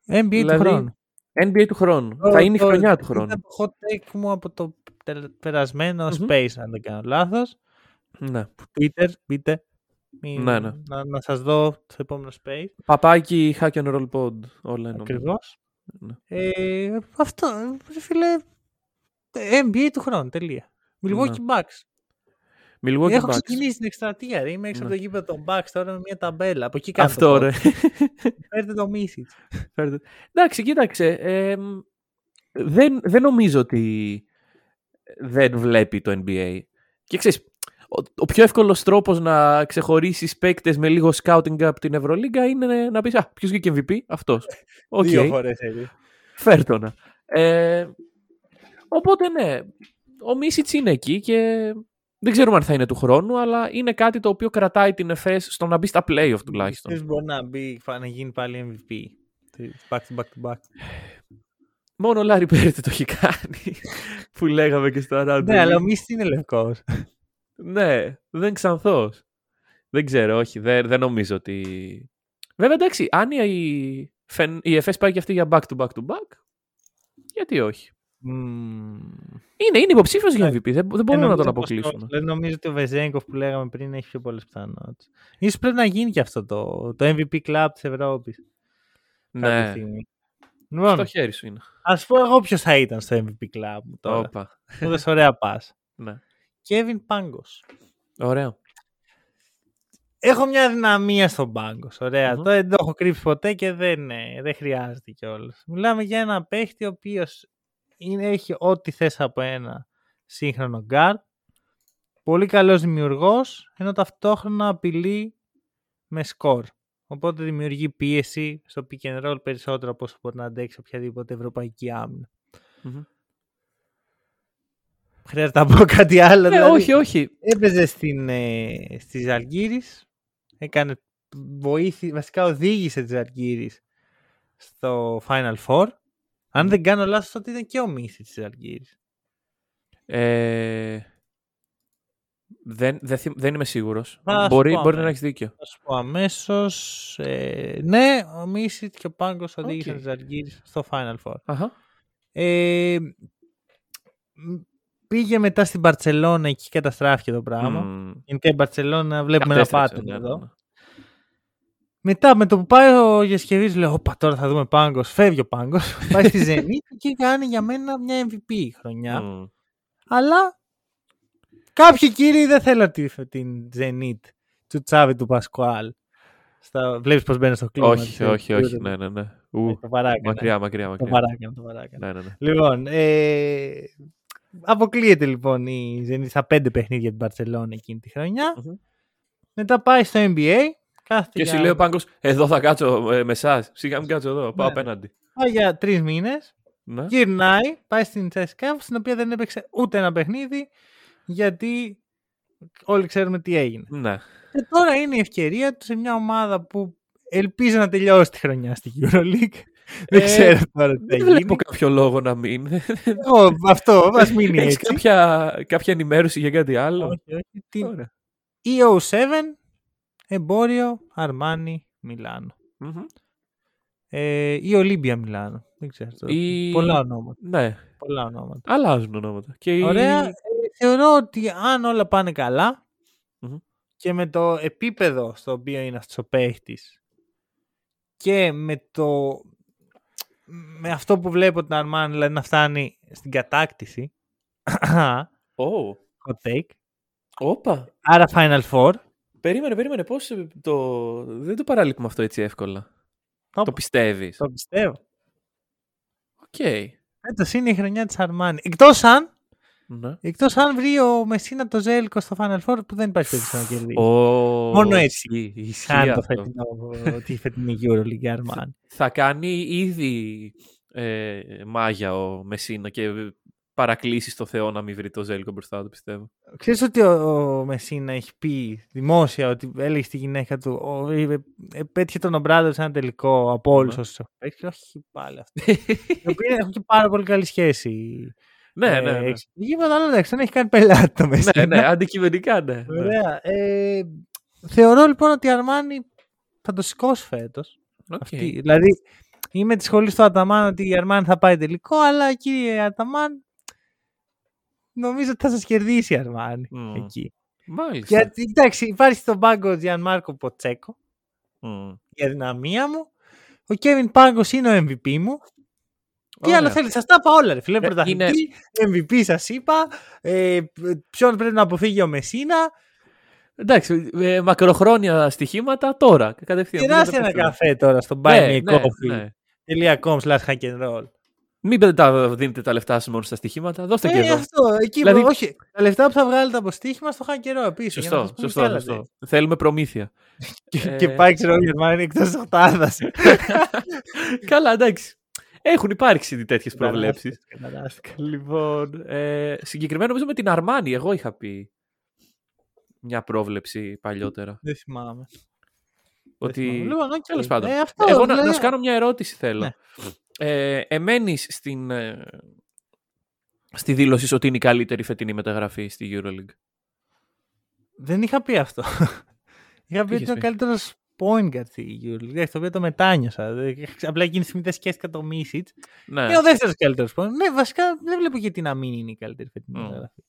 NBA Δηλαδή, του χρόνου. NBA του χρόνου. Το- θα είναι η το- χρονιά του Ήταν χρόνου. το hot take μου από το τε- περασμένο Μμμ. Space, αν δεν κάνω λάθος. Ναι. Twitter, μπείτε. Μην- Ναι, ναι. Να, να σας δω το επόμενο Space. Παπάκι, hack and roll pod. Όλα είναι. Ακριβώς. Ναι. Ε, αυτό, ρε φίλε, NBA του χρόνου, τελεία. Milwaukee Bucks. Milwaukee Έχω Bucks. ξεκινήσει την εκστρατεία, ρε. Είμαι έξω από Ναι. το γήπεδο των Bucks τώρα με μια ταμπέλα. Από εκεί κάνω Αυτό το ρε. podcast. Φέρτε τον Μίσιτς. Φέρτε. Εντάξει, κοίταξε. ε, μ, δεν, δεν νομίζω ότι δεν βλέπει το NBA. Και ξέρεις, ο, ο πιο εύκολος τρόπος να ξεχωρίσεις παίκτες με λίγο scouting από την Ευρωλίγκα είναι να πεις «Α, ποιος βγήκε MVP» αυτός. Οκ, Δύο φορές έτσι. φέρτονα. Ε, οπότε ναι, ο Μίσιτς είναι εκεί και δεν ξέρουμε αν θα είναι του χρόνου, αλλά είναι κάτι το οποίο κρατάει την ΕΦΕΣ στο να μπει στα playoff τουλάχιστον. Ποιος μπορεί να μπει, να γίνει πάλι MVP. Back to back to back. Μόνο ο Λάρι Πέρτε το έχει κάνει. που λέγαμε και στο ράντεβου. Ναι, αλλά ο Μίσιτς είναι λευκός. Ναι, δεν ξανθός. Δεν ξέρω, όχι. Δεν, δεν νομίζω ότι... Βέβαια, εντάξει, αν η, Φεν- η ΕΦΕΣ πάει και αυτή για back to back to back, γιατί όχι. Μμμ. Είναι, είναι υποψήφιος για Ναι. MVP, δεν, δεν Ε, μπορούμε να τον νομίζω πως αποκλείσουμε. όχι. Δεν νομίζω ότι ο Βεζέγκοφ που λέγαμε πριν έχει πιο πολλές πιθανότητες. Ίσως πρέπει να γίνει και αυτό το, το MVP Club της Ευρώπης. κάποια Ναι, στιγμή. Λοιπόν, στο χέρι σου είναι. ας πω εγώ ποιος θα ήταν στο MVP Club μου τώρα. Όπα. Μου δες ωραία πας. Ναι. Kevin Πάγκος. Ωραίο. Έχω μια αδυναμία στον Πάγκος. Ωραία. Μμμ. Το δεν το έχω κρύψει ποτέ και δεν, ε, δεν χρειάζεται κιόλας. Μιλάμε για ένα παίχτη ο οποίος έχει ό,τι θες από ένα σύγχρονο γκάρ. Πολύ καλός δημιουργός, ενώ ταυτόχρονα απειλεί με σκορ. Οπότε δημιουργεί πίεση στο pick and roll περισσότερο από όσο μπορεί να αντέξει οποιαδήποτε ευρωπαϊκή άμυνα. Μμμ. Χρειάζεται να πω κάτι άλλο. Ναι, δηλαδή. όχι, όχι. Έπαιζε στην, ε, στη Ζαλγκύρης, έκανε βοήθη, βασικά οδήγησε τη Ζαλγκύρης στο Final Four. Αν δεν κάνω λάθος, τότε ήταν και ο Μίσιτς Ζαλγκίρις. Ε, δεν, δεν, θυμ- δεν είμαι σίγουρος. Α, ας Μπορεί, πω μπορεί να αμέσως. έχεις δίκιο. Θα σου πω αμέσως. Ε, ναι, ο Μίσιτς και ο Πάνγκος οδήγησαν Οκ. τη Ζαλγκύρης στο Final Four. Αχα. Ε, μ, πήγε μετά στην Μπαρτσελώνα, εκεί καταστράφηκε το πράγμα. Μμ. Γενικά η Μπαρτσελώνα βλέπουμε ένα Κατέστρεψε, πάτημα ναι, ναι, εδώ. Ναι. Μετά με το που πάει ο Γεσκεβής λέω όπα τώρα θα δούμε Πάγκος, φεύγει ο Πάγκος, πάει στη Zenit και κάνει για μένα μια MVP χρονιά. Μμ. Αλλά κάποιοι κύριοι δεν θέλουν τη- την Zenit του Τσάβη του Πασκουάλ. Στα... Βλέπεις πως μπαίνει στο κλίμα. Όχι, της όχι, όχι. Euro. Ναι, ναι, ναι. Ε, Ου, Το παράκανα. μακριά, μακριά, Το μακριά. παράκανα, το παράκανα. Ναι, ναι, ναι. Λοιπόν, ε, αποκλείεται λοιπόν η Zenit στα πέντε παιχνίδια την Barcelona εκείνη τη χρονιά. Μμμ. Μετά πάει στο NBA. Κάθεται Και για... σου λέει ο Πάγκος, εδώ θα κάτσω ε, με εσάς. Σιγά μην κάτσω εδώ, πάω Ναι. απέναντι. Πάει για τρεις μήνες. Ναι. Γυρνάει, πάει στην CSKA, στην οποία δεν έπαιξε ούτε ένα παιχνίδι, γιατί όλοι ξέρουμε τι έγινε. Ναι. Και τώρα είναι η ευκαιρία του σε μια ομάδα που ελπίζω να τελειώσει τη χρονιά στη EuroLeague. δεν Ε, ξέρω τώρα τι θα Δεν γίνει. βλέπω κάποιο λόγο να μην. Ω, αυτό, ας μείνει Έχεις έτσι. κάποια, κάποια ενημέρωση για κάτι άλλο; Όχι, όχι. Την Ωραία. EO7, εμπόριο, Αρμάνι, Μιλάνο. Μμμ. Ε, ή Ολύμπια Μιλάνο. Δεν ξέρω. τώρα. Η- Πολλά ονόματα. Ναι, Πολλά ονόματα. αλλάζουν ονόματα. Και η- Ωραία. Ε, θεωρώ ότι αν όλα πάνε καλά Μμμ. και με το επίπεδο στο οποίο είναι αυτός ο παίχτης και με το με αυτό που βλέπω την Αρμάνι δηλαδή να φτάνει στην κατάκτηση Ω, hot take όπα. άρα Final Four Περίμενε, περίμενε. Πώς ε, το... Δεν το παραλείπουμε αυτό έτσι εύκολα. το, Το πιστεύεις; το πιστεύω Οκ. Έτος είναι η χρονιά της Αρμάνι εκτός αν Ναι. εκτός αν βρει ο Μεσίνα το Ζέλικο στο Final Four που δεν υπάρχει περίπτωση να κερδίσει Ω, Μόνο έτσι. Ισχύει, ισχύει Κάνει το αυτό. φετινό, τη φετινή EuroLeague η Αρμάνι Θα κάνει ήδη ε, μάγια ο Μεσίνα και παρακλήσεις στο Θεό να μην βρει το Ζέλικο μπροστά του, πιστεύω. Ξέρεις ότι ο, ο Μεσίνα έχει πει δημόσια ότι έλεγε στη γυναίκα του ο, ε, ε, πέτυχε τον Ομπράδο σε ένα τελικό από όλους Ναι. όσους έχουν παίξει. Όχι πάλι αυτό. Οι οποίοι έχουν και πάρα πολύ καλή σχέση. ναι, Ε, ναι, ναι. έξω. Τίποτα άλλο εντάξει, δεν έχει κάνει πελάτη το Μεσίνα. ναι, ναι, αντικειμενικά, ναι. ναι. Ωραία. Ε, θεωρώ λοιπόν ότι η Αρμάνι θα το σηκώσει φέτος. Οκ. Αυτή. Δηλαδή είμαι της σχολής του Αταμάν ότι η Αρμάνι θα πάει τελικό, αλλά κύριε Αταμάν νομίζω ότι θα σας κερδίσει η Αρμάνι Μμ. εκεί. Μάλιστα. Γιατί, εντάξει, υπάρχει στον πάγκο Τζιανμάρκο Ποτσέκο, Μμ. η αδυναμία μου. Ο Κέβιν Πάνγκος είναι ο MVP μου. Τι Ωραία. άλλο θέλεις, σας τα είπα όλα. Ρε, φίλε, Ε, πρωταθλητή, MVP σας είπα. Ε, ποιον πρέπει να αποφύγει ο Μεσίνα. Εντάξει, ε, μακροχρόνια στοιχήματα τώρα. Κατευθείαν. Κεράστε Μην ένα τα καφέ τώρα στο Ναι, ναι, ναι. buymeacoffee.com slash hack and roll. Μην πέ- τα δίνετε τα λεφτά σας μόνο στα στοιχήματα. Δώστε και Ε, εδώ. αυτό, εκεί Δηλαδή- που- όχι. Τα λεφτά που θα βγάλετε από στοίχημα στο hack and roll επίσης. για να Σωστό, σας πούμε σωστό, κι άλλα σωστό. τέτοια. Θέλουμε προμήθεια. Και, Ε, και πάει, ξέρω, η Γερμανία εκτός της οχτάδας. Καλά, εντάξει. Έχουν υπάρξει ήδη τέτοιες προβλέψεις. Καταράστηκα. Λοιπόν, ε, συγκεκριμένα νομίζω με την Αρμάνι, εγώ είχα πει μια πρόβλεψη παλιότερα. Δεν θυμάμαι. Ότι. Δεν θυμάμαι. Λοιπόν, οκ. Τέλος πάντων. Ε, αυτό, εγώ να, δηλαδή- να σου κάνω μια ερώτηση θέλω. Ναι. Ε, εμμένεις στην, ε, στη δήλωση σου ότι είναι η καλύτερη φετινή μεταγραφή στη EuroLeague; Δεν είχα πει αυτό. είχα πει ότι είχες είναι ο πει; καλύτερος point guard στη EuroLeague. Εντάξει, Το οποίο το μετάνιωσα. Δεν- Απλά εκείνη τη στιγμή δεν σκέφτηκα το Misic. Ναι, Είναι ο δεύτερος καλύτερος point. Ναι, βασικά δεν βλέπω γιατί να μην είναι η καλύτερη φετινή Μμ. μεταγραφή.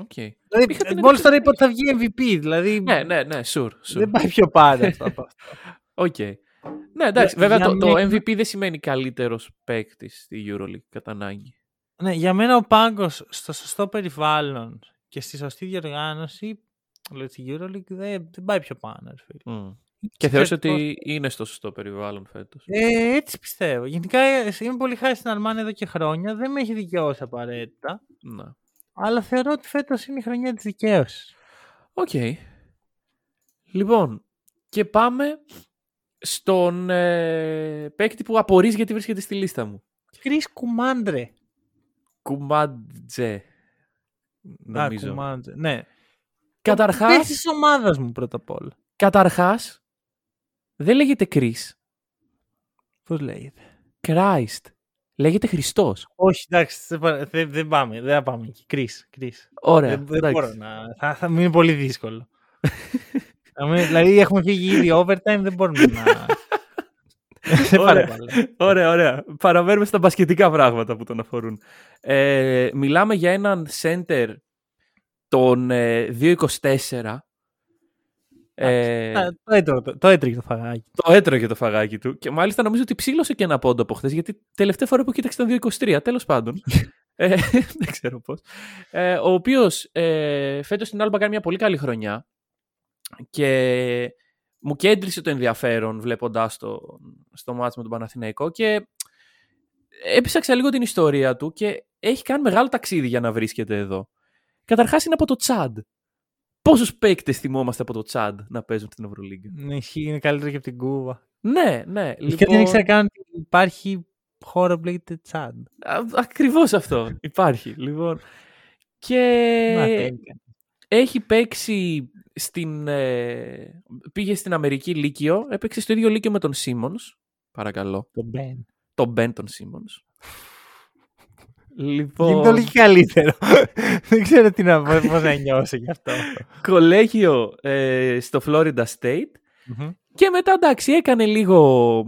οκ. Δηλαδή, Είχα την μόλις εντύπωση τώρα ότι- είπα ότι θα βγει MVP. Δηλαδή, ναι, ναι, ναι, sure, sure. δεν πάει πιο πάντα αυτό. από αυτό. Οκ. Ναι, εντάξει, Για- βέβαια για το, το μια- MVP δεν σημαίνει καλύτερος παίκτη στη EuroLeague κατά ανάγκη. Ναι, για μένα ο Πάνγκος στο σωστό περιβάλλον και στη σωστή διοργάνωση, λέω στη EuroLeague, δεν, δεν πάει πιο πάνω. ρε φίλε. Μμ. Και θεωρείς ότι είναι στο σωστό περιβάλλον φέτος; Ε, έτσι πιστεύω. Γενικά ε, είμαι πολύ χάρη στην Αρμάνι εδώ και χρόνια. Δεν με έχει δικαιώσει απαραίτητα. Ναι. Αλλά θεωρώ ότι φέτος είναι η χρονιά της δικαίωσης. Οκ. Λοιπόν, και πάμε στον ε, παίκτη που απορείς γιατί βρίσκεται στη λίστα μου. Κρις Κουμάντζε. Κουμάντζε. Νομίζω. Α, Κουμάντρε. Ναι. Καταρχάς, Παίκτη της ομάδας μου πρώτα απ' όλα. καταρχάς, δεν λέγεται Chris. Πώς λέγεται; Christ. Λέγεται Χριστός. Όχι, εντάξει, δεν, πα- δεν, δεν πάμε. Δεν θα πάμε εκεί. Κρι. Ωραία. Δεν, δεν εντάξει. μπορώ να. Θα, θα μου είναι πολύ δύσκολο. Θα με- δηλαδή έχουμε φύγει ήδη overtime, δεν μπορούμε να. δεν Ωραία. παραπάνω. Ωραία, ωραία. Παραμένουμε στα μπασκετικά πράγματα που τον αφορούν. Ε, μιλάμε για έναν center των ε, 2.24. Ε, Α, Το έτρωγε το, το, έτρωγε το φαγάκι. το έτρωγε το φαγάκι του και μάλιστα νομίζω ότι ψήλωσε και ένα πόντο από χθες γιατί τελευταία φορά που κοίταξε ήταν 2.23. Τέλος πάντων. ε, δεν ξέρω πώς. Ε, ο οποίος ε, φέτος στην Άλμπα κάνει μια πολύ καλή χρονιά και μου κέντρισε το ενδιαφέρον βλέποντάς το στο μάτς με τον Παναθηναϊκό και έψαξα λίγο την ιστορία του και έχει κάνει μεγάλο ταξίδι για να βρίσκεται εδώ. Καταρχάς είναι από το Τσάντ. Πόσους παίκτες θυμόμαστε από το Τσάντ να παίζουν στην Ευρωλίγκα; Ναι, ισχύει, είναι καλύτερο και από την Κούβα. Ναι, ναι. Λοιπόν... Και δεν ήξερα καν ότι υπάρχει χώρο που λέγεται Τσάντ. Ακριβώς αυτό. Υπάρχει. Λοιπόν. Και Να, τέλεια. Έχει παίξει στην. ε, πήγε στην Αμερική Λύκειο. Έπαιξε στο ίδιο Λύκειο με τον Σίμονς. Παρακαλώ. Το Μπεν. Τον Μπεν τον Σίμονς. Γίνεται Λοιπόν. όλο και καλύτερο. δεν ξέρω τι να πω, πώς να νιώσω γι' αυτό. κολέγιο ε, στο Florida State. Μμμ. Και μετά εντάξει, έκανε λίγο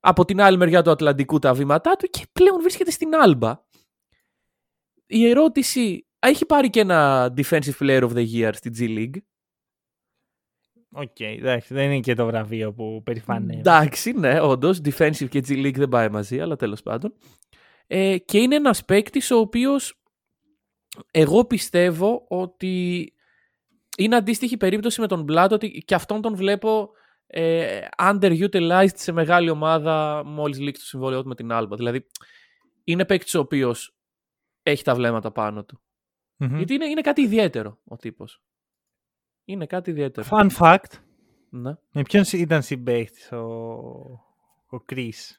από την άλλη μεριά του Ατλαντικού τα βήματά του και πλέον βρίσκεται στην Άλμπα. Η ερώτηση. Έχει πάρει και ένα Defensive Player of the Year στη G League. Οκ, εντάξει, δεν είναι και το βραβείο που περηφανεύει. Εντάξει, ναι, όντως. Defensive και G League δεν πάει μαζί, αλλά τέλος πάντων. Ε, και είναι ένας παίκτης ο οποίος εγώ πιστεύω ότι είναι αντίστοιχη περίπτωση με τον Μπλάτ ότι και αυτόν τον βλέπω ε, underutilized σε μεγάλη ομάδα μόλις λήξει το συμβόλαιό του με την Άλμπα. Δηλαδή είναι παίκτης ο οποίος έχει τα βλέμματα πάνω του. Μμμ. Γιατί είναι, είναι κάτι ιδιαίτερο ο τύπος. Είναι κάτι ιδιαίτερο. Fun fact. Ναι. Με ποιον συ- ήταν συμπαίχτης ο, ο Chris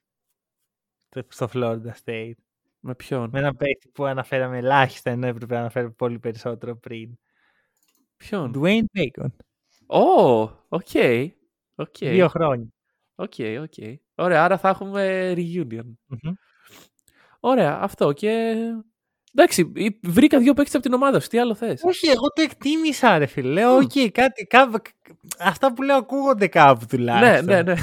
στο Florida State; Με ποιον; Με ένα παίχτη που αναφέραμε ελάχιστα ενώ έπρεπε να αναφέρουμε πολύ περισσότερο πριν. Ποιον; Dwayne Bacon. Ω, οκ. Οκ. Δύο χρόνια. Οκ, οκ. Ωραία, άρα θα έχουμε reunion. Μμμ. Ωραία, αυτό και... Εντάξει, ή- βρήκα δύο παίκτες από την ομάδα σου. Τι άλλο θες; Όχι, εγώ το εκτίμησα, ρε φίλε. Λέω, οκ, κάτι, κάπου, αυτά που λέω ακούγονται κάπου ναι, τουλάχιστον. ναι, ναι.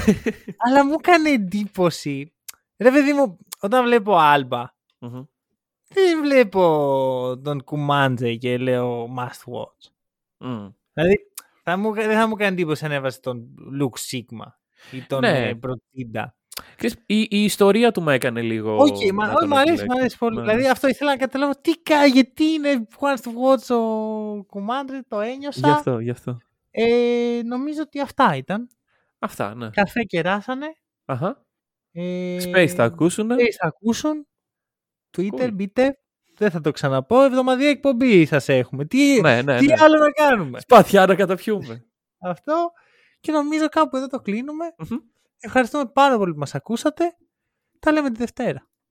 Αλλά μου έκανε εντύπωση. Ρε παιδί μου, όταν βλέπω Άλμπα, Μμμ. δεν βλέπω τον Κουμάντζε και λέω must watch. Μμ. Δηλαδή, θα μου, δεν θα μου κάνει εντύπωση αν έβαζε τον Λουκ Σίκμα ή τον Ναι. ναι. Προτίντα. Ξέρεις, η, η ιστορία του με έκανε λίγο... Όχι, μα, να όχι, τον μ' αρέσει, επιλέξω. μ' αρέσει πολύ. Ναι. Δηλαδή, αυτό ήθελα να καταλάβω τι κα, γιατί είναι Wants to Watch ο Κουμάντρε, το ένιωσα. Γι' αυτό, γι' αυτό. Ε, νομίζω ότι αυτά ήταν. Αυτά, ναι. Καφέ κεράσανε. Αχα. Ε, Space θα ακούσουν. Space θα ακούσουν. Twitter, Cool. μπείτε. Δεν θα το ξαναπώ. Εβδομαδιαία εκπομπή σας έχουμε. Τι, Ναι, ναι, τι ναι. άλλο να κάνουμε; Σπαθιά να καταπιούμε. Αυτό. Και νομίζω κάπου εδώ το κλείνουμε. Μμμ. Ευχαριστούμε πάρα πολύ που μας ακούσατε. Τα λέμε τη Δευτέρα.